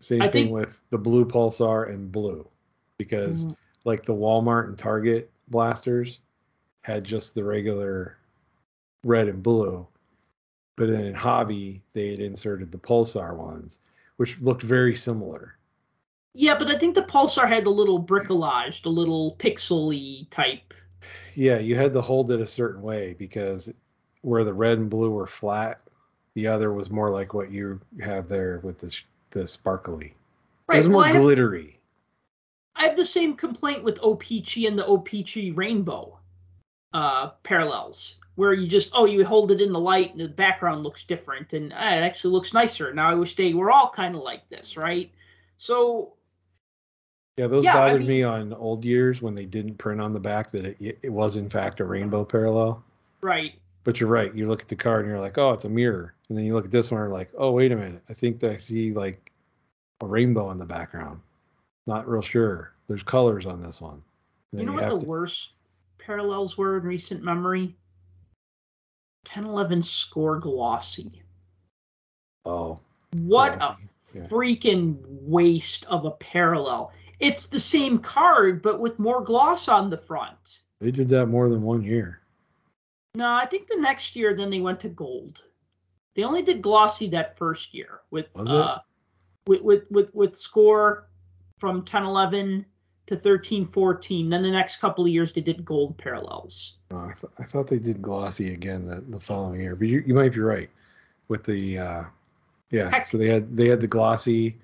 Same I thing think- with the blue pulsar and blue, because Mm. like the Walmart and Target blasters had just the regular red and blue, but then in hobby they had inserted the pulsar ones, which looked very similar. Yeah, but I think the Pulsar had the little bricolage, the little pixely type. Yeah, you had to hold it a certain way because where the red and blue were flat, the other was more like what you have there with the sh- the sparkly. It was well, more I have, glittery. I have the same complaint with O-Pee-Chee and the O-Pee-Chee Rainbow uh, parallels, where you just oh you hold it in the light and the background looks different, and uh, it actually looks nicer. Now I wish they were all kind of like this, right? So Yeah, those Yeah, I bothered mean- me on old years when they didn't print on the back that it, it was in fact a rainbow parallel. right, But you're right. You look at the card and you're like, oh, it's a mirror. And then you look at this one and you're like, oh, wait a minute. I think that I see like a rainbow in the background. Not real sure. There's colors on this one. You know what the to- worst parallels were in recent memory? 1011 score glossy. Oh, What a Glossy, yeah. freaking waste of a parallel. It's the same card, but with more gloss on the front. they did that more than one year. No, I think the next year then they went to gold. They only did glossy that first year with Was it? uh with with with, with score from 1011 to 1314. Then the next couple of years they did gold parallels. Oh, I, th- I thought they did glossy again the, the following year, but you, you might be right with the uh, yeah. Heck. So they had they had the glossy,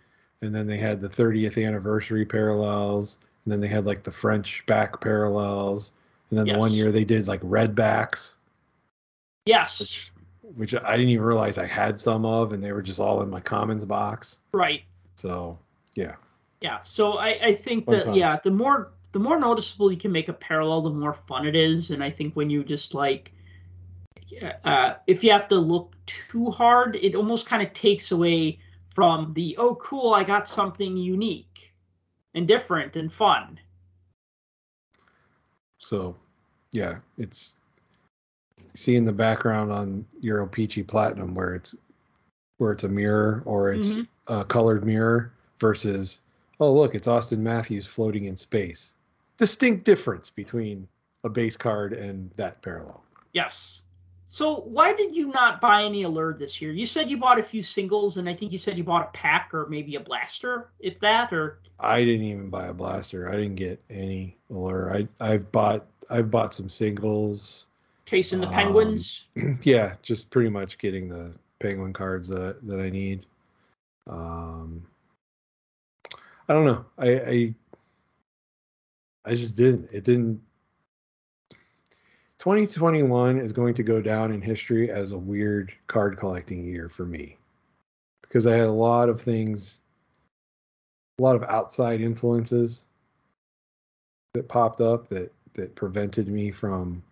and then they had the 30th anniversary parallels, and then they had like the French back parallels, and then the one year they did like red backs, Yes, which which I didn't even realize I had some of, and they were just all in my commons box. right. So yeah, Yeah. So I, I think Fun that yeah, the more the more noticeable you can make a parallel, the more fun it is. And I think when you just like uh, if you have to look too hard, it almost kind of takes away from the oh cool, I got something unique and different and fun. so yeah, it's seeing the background on your O-Pee-Chee Platinum where it's where it's a mirror or it's Mhm. a colored mirror versus oh look it's Auston Matthews floating in space. Distinct difference between a base card and that parallel. Yes. So why did you not buy any allure this year? You said you bought a few singles, and I think you said you bought a pack or maybe a blaster, if that, or I didn't even buy a blaster. I didn't get any allure. I I've bought I've bought some singles. chasing the Um, penguins. yeah, just pretty much getting the penguin cards that that I need. Um, I don't know. I I, I just didn't. It didn't. 2021 is going to go down in history as a weird card collecting year for me because I had a lot of things, a lot of outside influences that popped up that that prevented me from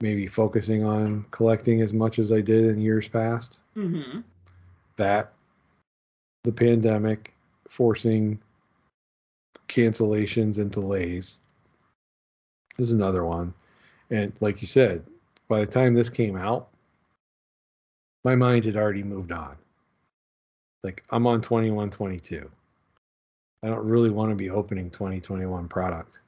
maybe focusing on collecting as much as I did in years past. hmm That the pandemic forcing cancellations and delays is another one. And like you said, by the time this came out, my mind had already moved on. Like I'm on 21, 22. I don't really want to be opening 2021 product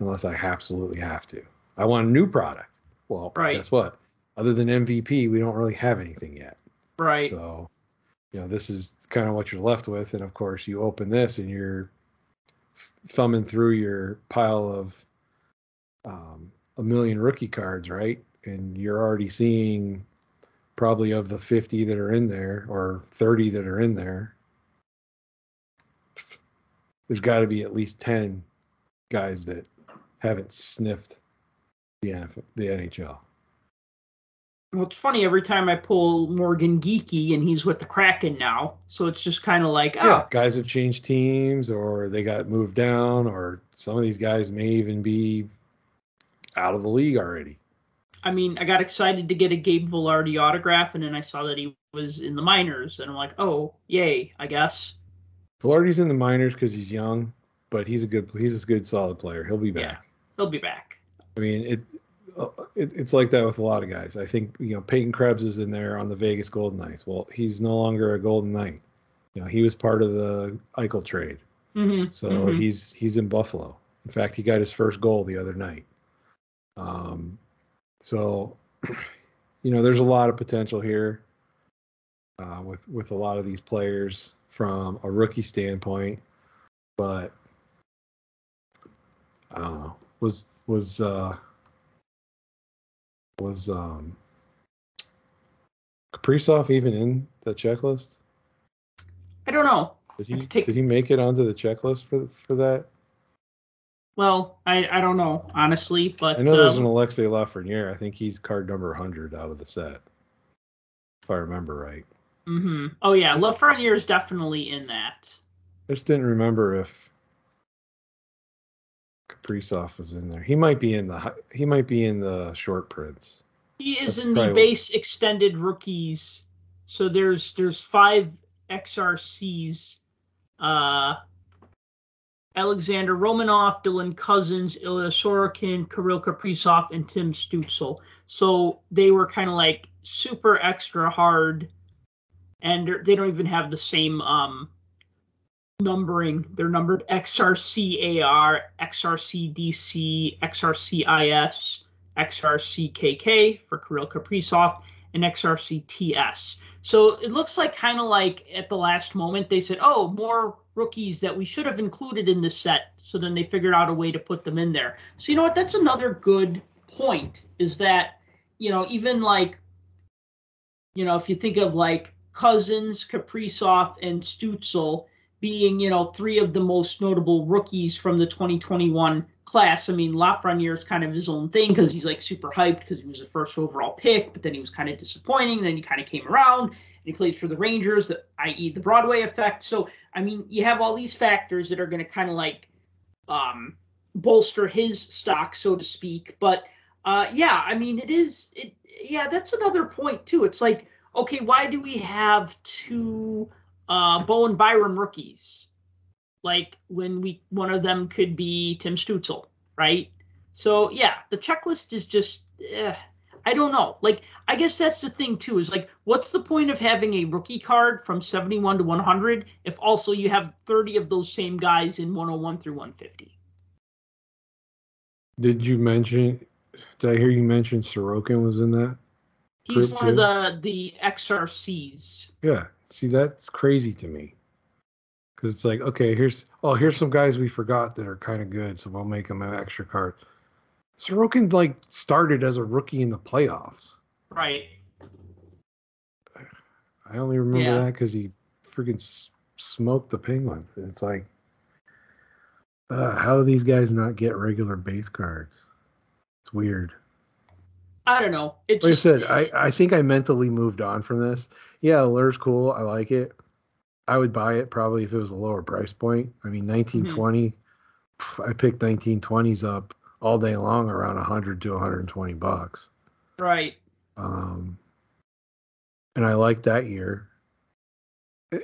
unless I absolutely have to. I want a new product. Well, Right. guess what? Other than MVP, we don't really have anything yet. Right. So, you know, this is kind of what you're left with. And of course, you open this and you're thumbing through your pile of um, a million rookie cards, right? And you're already seeing probably of the 50 that are in there or 30 that are in there, there's got to be at least 10 guys that haven't sniffed the NFL, the NHL. Well, it's funny every time I pull Morgan Geekie and he's with the Kraken now. So it's just kind of like, oh, Yeah, guys have changed teams or they got moved down, or some of these guys may even be out of the league already. I mean, I got excited to get a Gabe Vilardi autograph, and then I saw that he was in the minors, and I'm like, oh, yay, I guess. Vilardi's in the minors because he's young, but he's a good he's a good solid player. He'll be Yeah. back. He'll be back. I mean, it, uh, it it's like that with a lot of guys. I think you know Peyton Krebs is in there on the Vegas Golden Knights. Well, he's no longer a Golden Knight. You know, he was part of the Eichel trade, hmm so Mhm. he's he's in Buffalo. In fact, he got his first goal the other night. Um, so you know, there's a lot of potential here uh, with with a lot of these players from a rookie standpoint, but I don't know. Was was uh was um Kaprizov even in the checklist? I don't know. Did he take- did he make it onto the checklist for for that? Well, I, I don't know, honestly, but I know there's an um, Alexis Lafreniere. I think he's card number 100 out of the set, if I remember right. Mm-hmm. oh yeah, Lafreniere is definitely in that. I just didn't remember if Kaprizov was in there. He might be in the he might be in the short prints. He is That's in the base extended rookies. So there's there's five XRCs. Uh Alexander Romanov, Dylan Cozens, Ilya Sorokin, Kirill Kaprizov, and Tim Stützle. So they were kind of like super extra hard, and they don't even have the same um, numbering. They're numbered XRCAR, XRCDC, XRCIS, XRCKK for Kirill Kaprizov, and XRCTS. So it looks like kind of like at the last moment they said, "Oh, more rookies that we should have included in the set." So then they figured out a way to put them in there. So you know what? That's another good point. Is that you know even like you know if you think of like Cozens, Kaprizov, and Stützle being you know three of the most notable rookies from the 2021 class. I mean, Lafreniere is kind of his own thing because he's like super hyped because he was the first overall pick, but then he was kind of disappointing. Then he kind of came around he plays for the Rangers, i.e., the Broadway effect. So, I mean, you have all these factors that are going to kind of like um, bolster his stock, so to speak. But uh, yeah, I mean, it is it. Yeah, that's another point too. It's like, okay, why do we have two uh, Bowen Byram rookies? like when we one of them could be Tim Stützle, right? So yeah, the checklist is just eh, I don't know. Like I guess that's the thing too is like what's the point of having a rookie card from 71 to 100 if also you have 30 of those same guys in 101 through 150? Did you mention? Did I hear you mention Sorokin was in that? He's one of the the XRCs. Yeah. See, that's crazy to me. Because it's like, okay, here's oh, here's some guys we forgot that are kind of good, so we'll make them an extra card. Sorokin like started as a rookie in the playoffs. Right. I only remember Yeah. that because he freaking s- smoked the penguin. It's like, uh, how do these guys not get regular base cards? It's weird. I don't know. It Like just, I said, I, I think I mentally moved on from this. Yeah, Lure's cool. I like it. I would buy it probably if it was a lower price point. I mean, 1920, pff, I picked 1920s up all day long around 100 to 120 bucks. right. Um, and I like that year.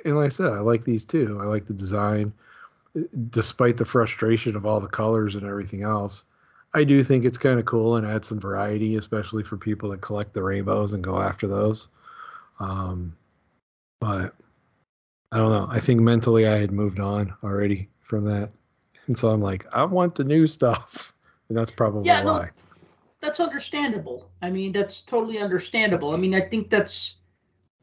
And like I said, I like these too. I like the design, Uh, despite the frustration of all the colors and everything else. I do think it's kind of cool and add some variety, especially for people that collect the rainbows and go after those. Um, but I don't know. I think mentally I had moved on already from that, and so I'm like, I want the new stuff, and that's probably Yeah, no, that's understandable. I mean, that's totally understandable. I mean, I think that's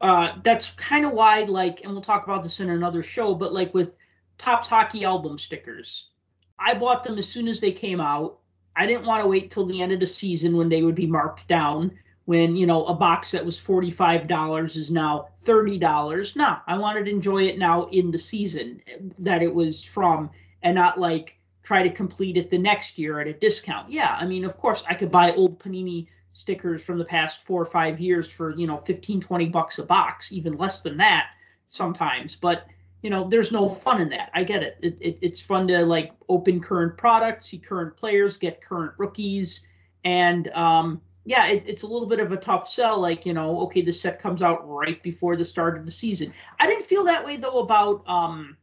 uh that's kind of why like and we'll talk about this in another show, but like with Topps hockey album stickers, I bought them as soon as they came out. I didn't want to wait till the end of the season when they would be marked down when, you know, a box that was $45 is now $30. No, I wanted to enjoy it now in the season that it was from and not like try to complete it the next year at a discount. Yeah, I mean, of course, I could buy old Panini stickers from the past four or five years for you know 15 20 bucks a box even less than that sometimes but you know there's no fun in that i get it. It, it it's fun to like open current products see current players get current rookies and um yeah it, it's a little bit of a tough sell like you know okay the set comes out right before the start of the season i didn't feel that way though about um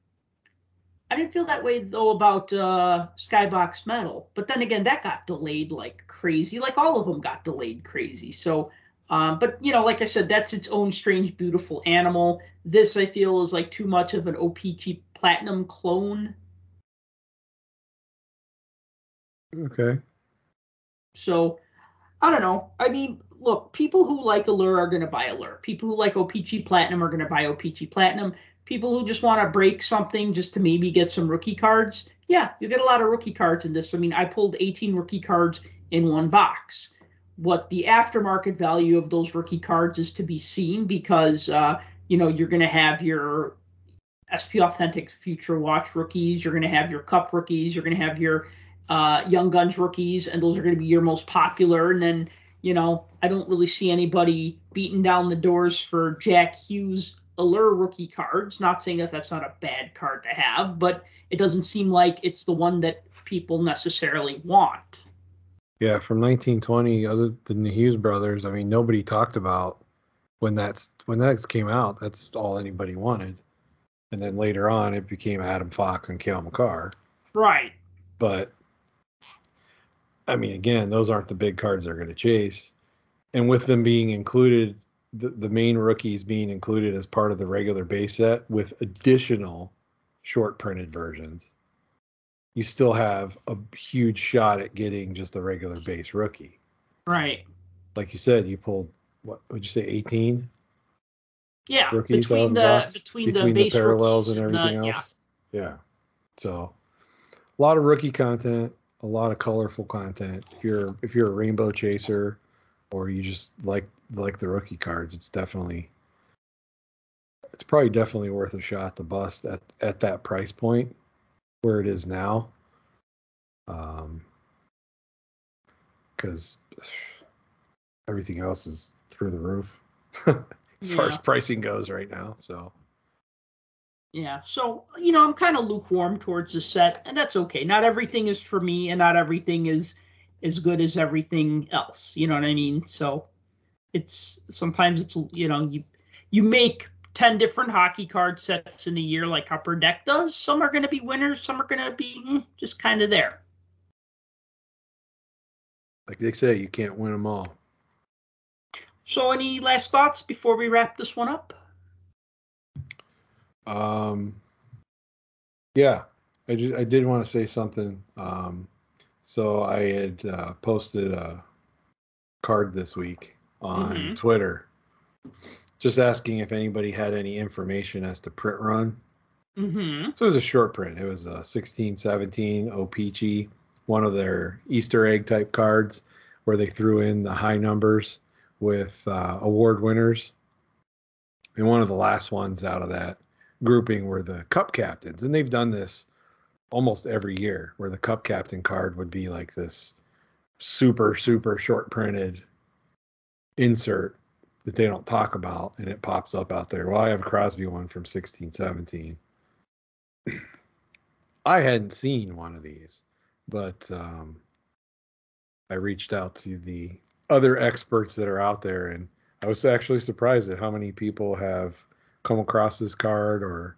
I didn't feel that way though about uh, Skybox Metal, but then again, that got delayed like crazy. Like all of them got delayed crazy. So, um, but you know, like I said, that's its own strange, beautiful animal. This I feel is like too much of an OPC Platinum clone. Okay. So, I don't know. I mean, look, people who like Allure are going to buy Allure. People who like OPC Platinum are going to buy OPC Platinum people who just want to break something just to maybe get some rookie cards, yeah, you get a lot of rookie cards in this. I mean, I pulled 18 rookie cards in one box. What the aftermarket value of those rookie cards is to be seen because, uh, you know, you're going to have your SP Authentic Future Watch rookies, you're going to have your Cup rookies, you're going to have your uh, Young Guns rookies, and those are going to be your most popular. And then, you know, I don't really see anybody beating down the doors for Jack Hughes Allure rookie cards. Not saying that that's not a bad card to have, but it doesn't seem like it's the one that people necessarily want. Yeah, from 1920, other than the Hughes brothers, I mean, nobody talked about when that's when that came out. That's all anybody wanted, and then later on, it became Adam Fox and Cale Makar. Right. But I mean, again, those aren't the big cards they're going to chase, and with them being included the, the main rookies being included as part of the regular base set with additional short printed versions, you still have a huge shot at getting just a regular base rookie. Right. Like you said, you pulled what would you say, eighteen? Yeah, rookies between the, between, between the, the parallels and everything and the, else. Yeah. yeah. So a lot of rookie content, a lot of colorful content. If you're if you're a rainbow chaser, or you just like like the rookie cards, it's definitely it's probably definitely worth a shot to bust at at that price point where it is now. Um, because everything else is through the roof as yeah. far as pricing goes right now. So. Yeah, so you know, I'm kind of lukewarm towards the set, and that's okay. Not everything is for me, and not everything is as good as everything else. You know what I mean? So it's sometimes it's you know you you make 10 different hockey card sets in a year like upper deck does some are going to be winners some are going to be eh, just kind of there like they say you can't win them all so any last thoughts before we wrap this one up um yeah i just i did want to say something um so I had uh, posted a card this week on mm-hmm. Twitter, just asking if anybody had any information as to print run. Mm-hmm. So it was a short print. It was a 1617 O-Pee-Chee, one of their Easter egg type cards where they threw in the high numbers with uh, award winners. And one of the last ones out of that grouping were the cup captains. And they've done this almost every year where the cup captain card would be like this super super short printed insert that they don't talk about and it pops up out there. Well i have a crosby one from 1617 i hadn't seen one of these but um, i reached out to the other experts that are out there and i was actually surprised at how many people have come across this card or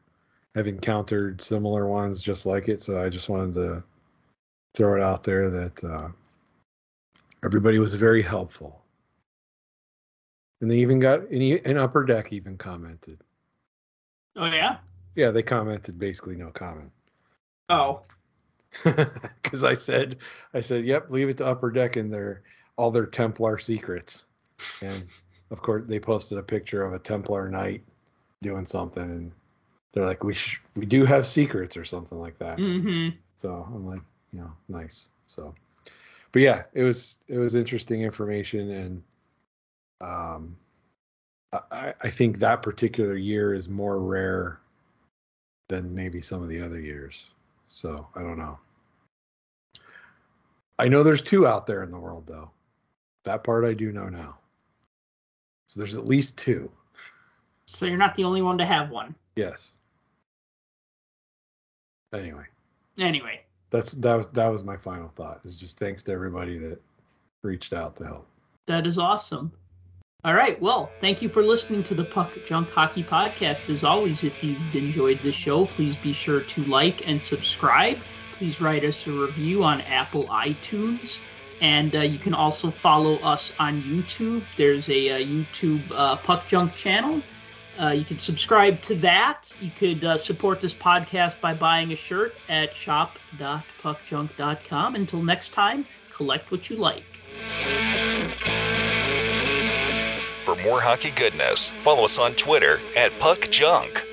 have encountered similar ones just like it. So I just wanted to throw it out there that uh, everybody was very helpful. And they even got any an upper deck even commented. Oh yeah. Yeah, they commented basically no comment. Oh. Because I said, I said, yep, leave it to upper deck and their all their Templar secrets, and of course they posted a picture of a Templar knight doing something, and they're like, we sh- we do have secrets or something like that. Mm-hmm. So I'm like, you know, nice. So, but yeah, it was it was interesting information, and um, I I think that particular year is more rare than maybe some of the other years. So I don't know. I know there's two out there in the world though. That part I do know now. So there's at least two. So you're not the only one to have one. Yes. Anyway, Anyway, that's that was that was my final thought. Is just thanks to everybody that reached out to help. that is awesome. All right. Well, thank you for listening to the Puck Junk Hockey Podcast. As always, if you've enjoyed the show, please be sure to like and subscribe. Please write us a review on Apple iTunes. And uh, you can also follow us on YouTube. There's a, uh YouTube uh, Puck Junk channel. Uh, you can subscribe to that. You could uh, support this podcast by buying a shirt at shop.puckjunk.com. Until next time, collect what you like. For more hockey goodness, follow us on Twitter at Puck Junk.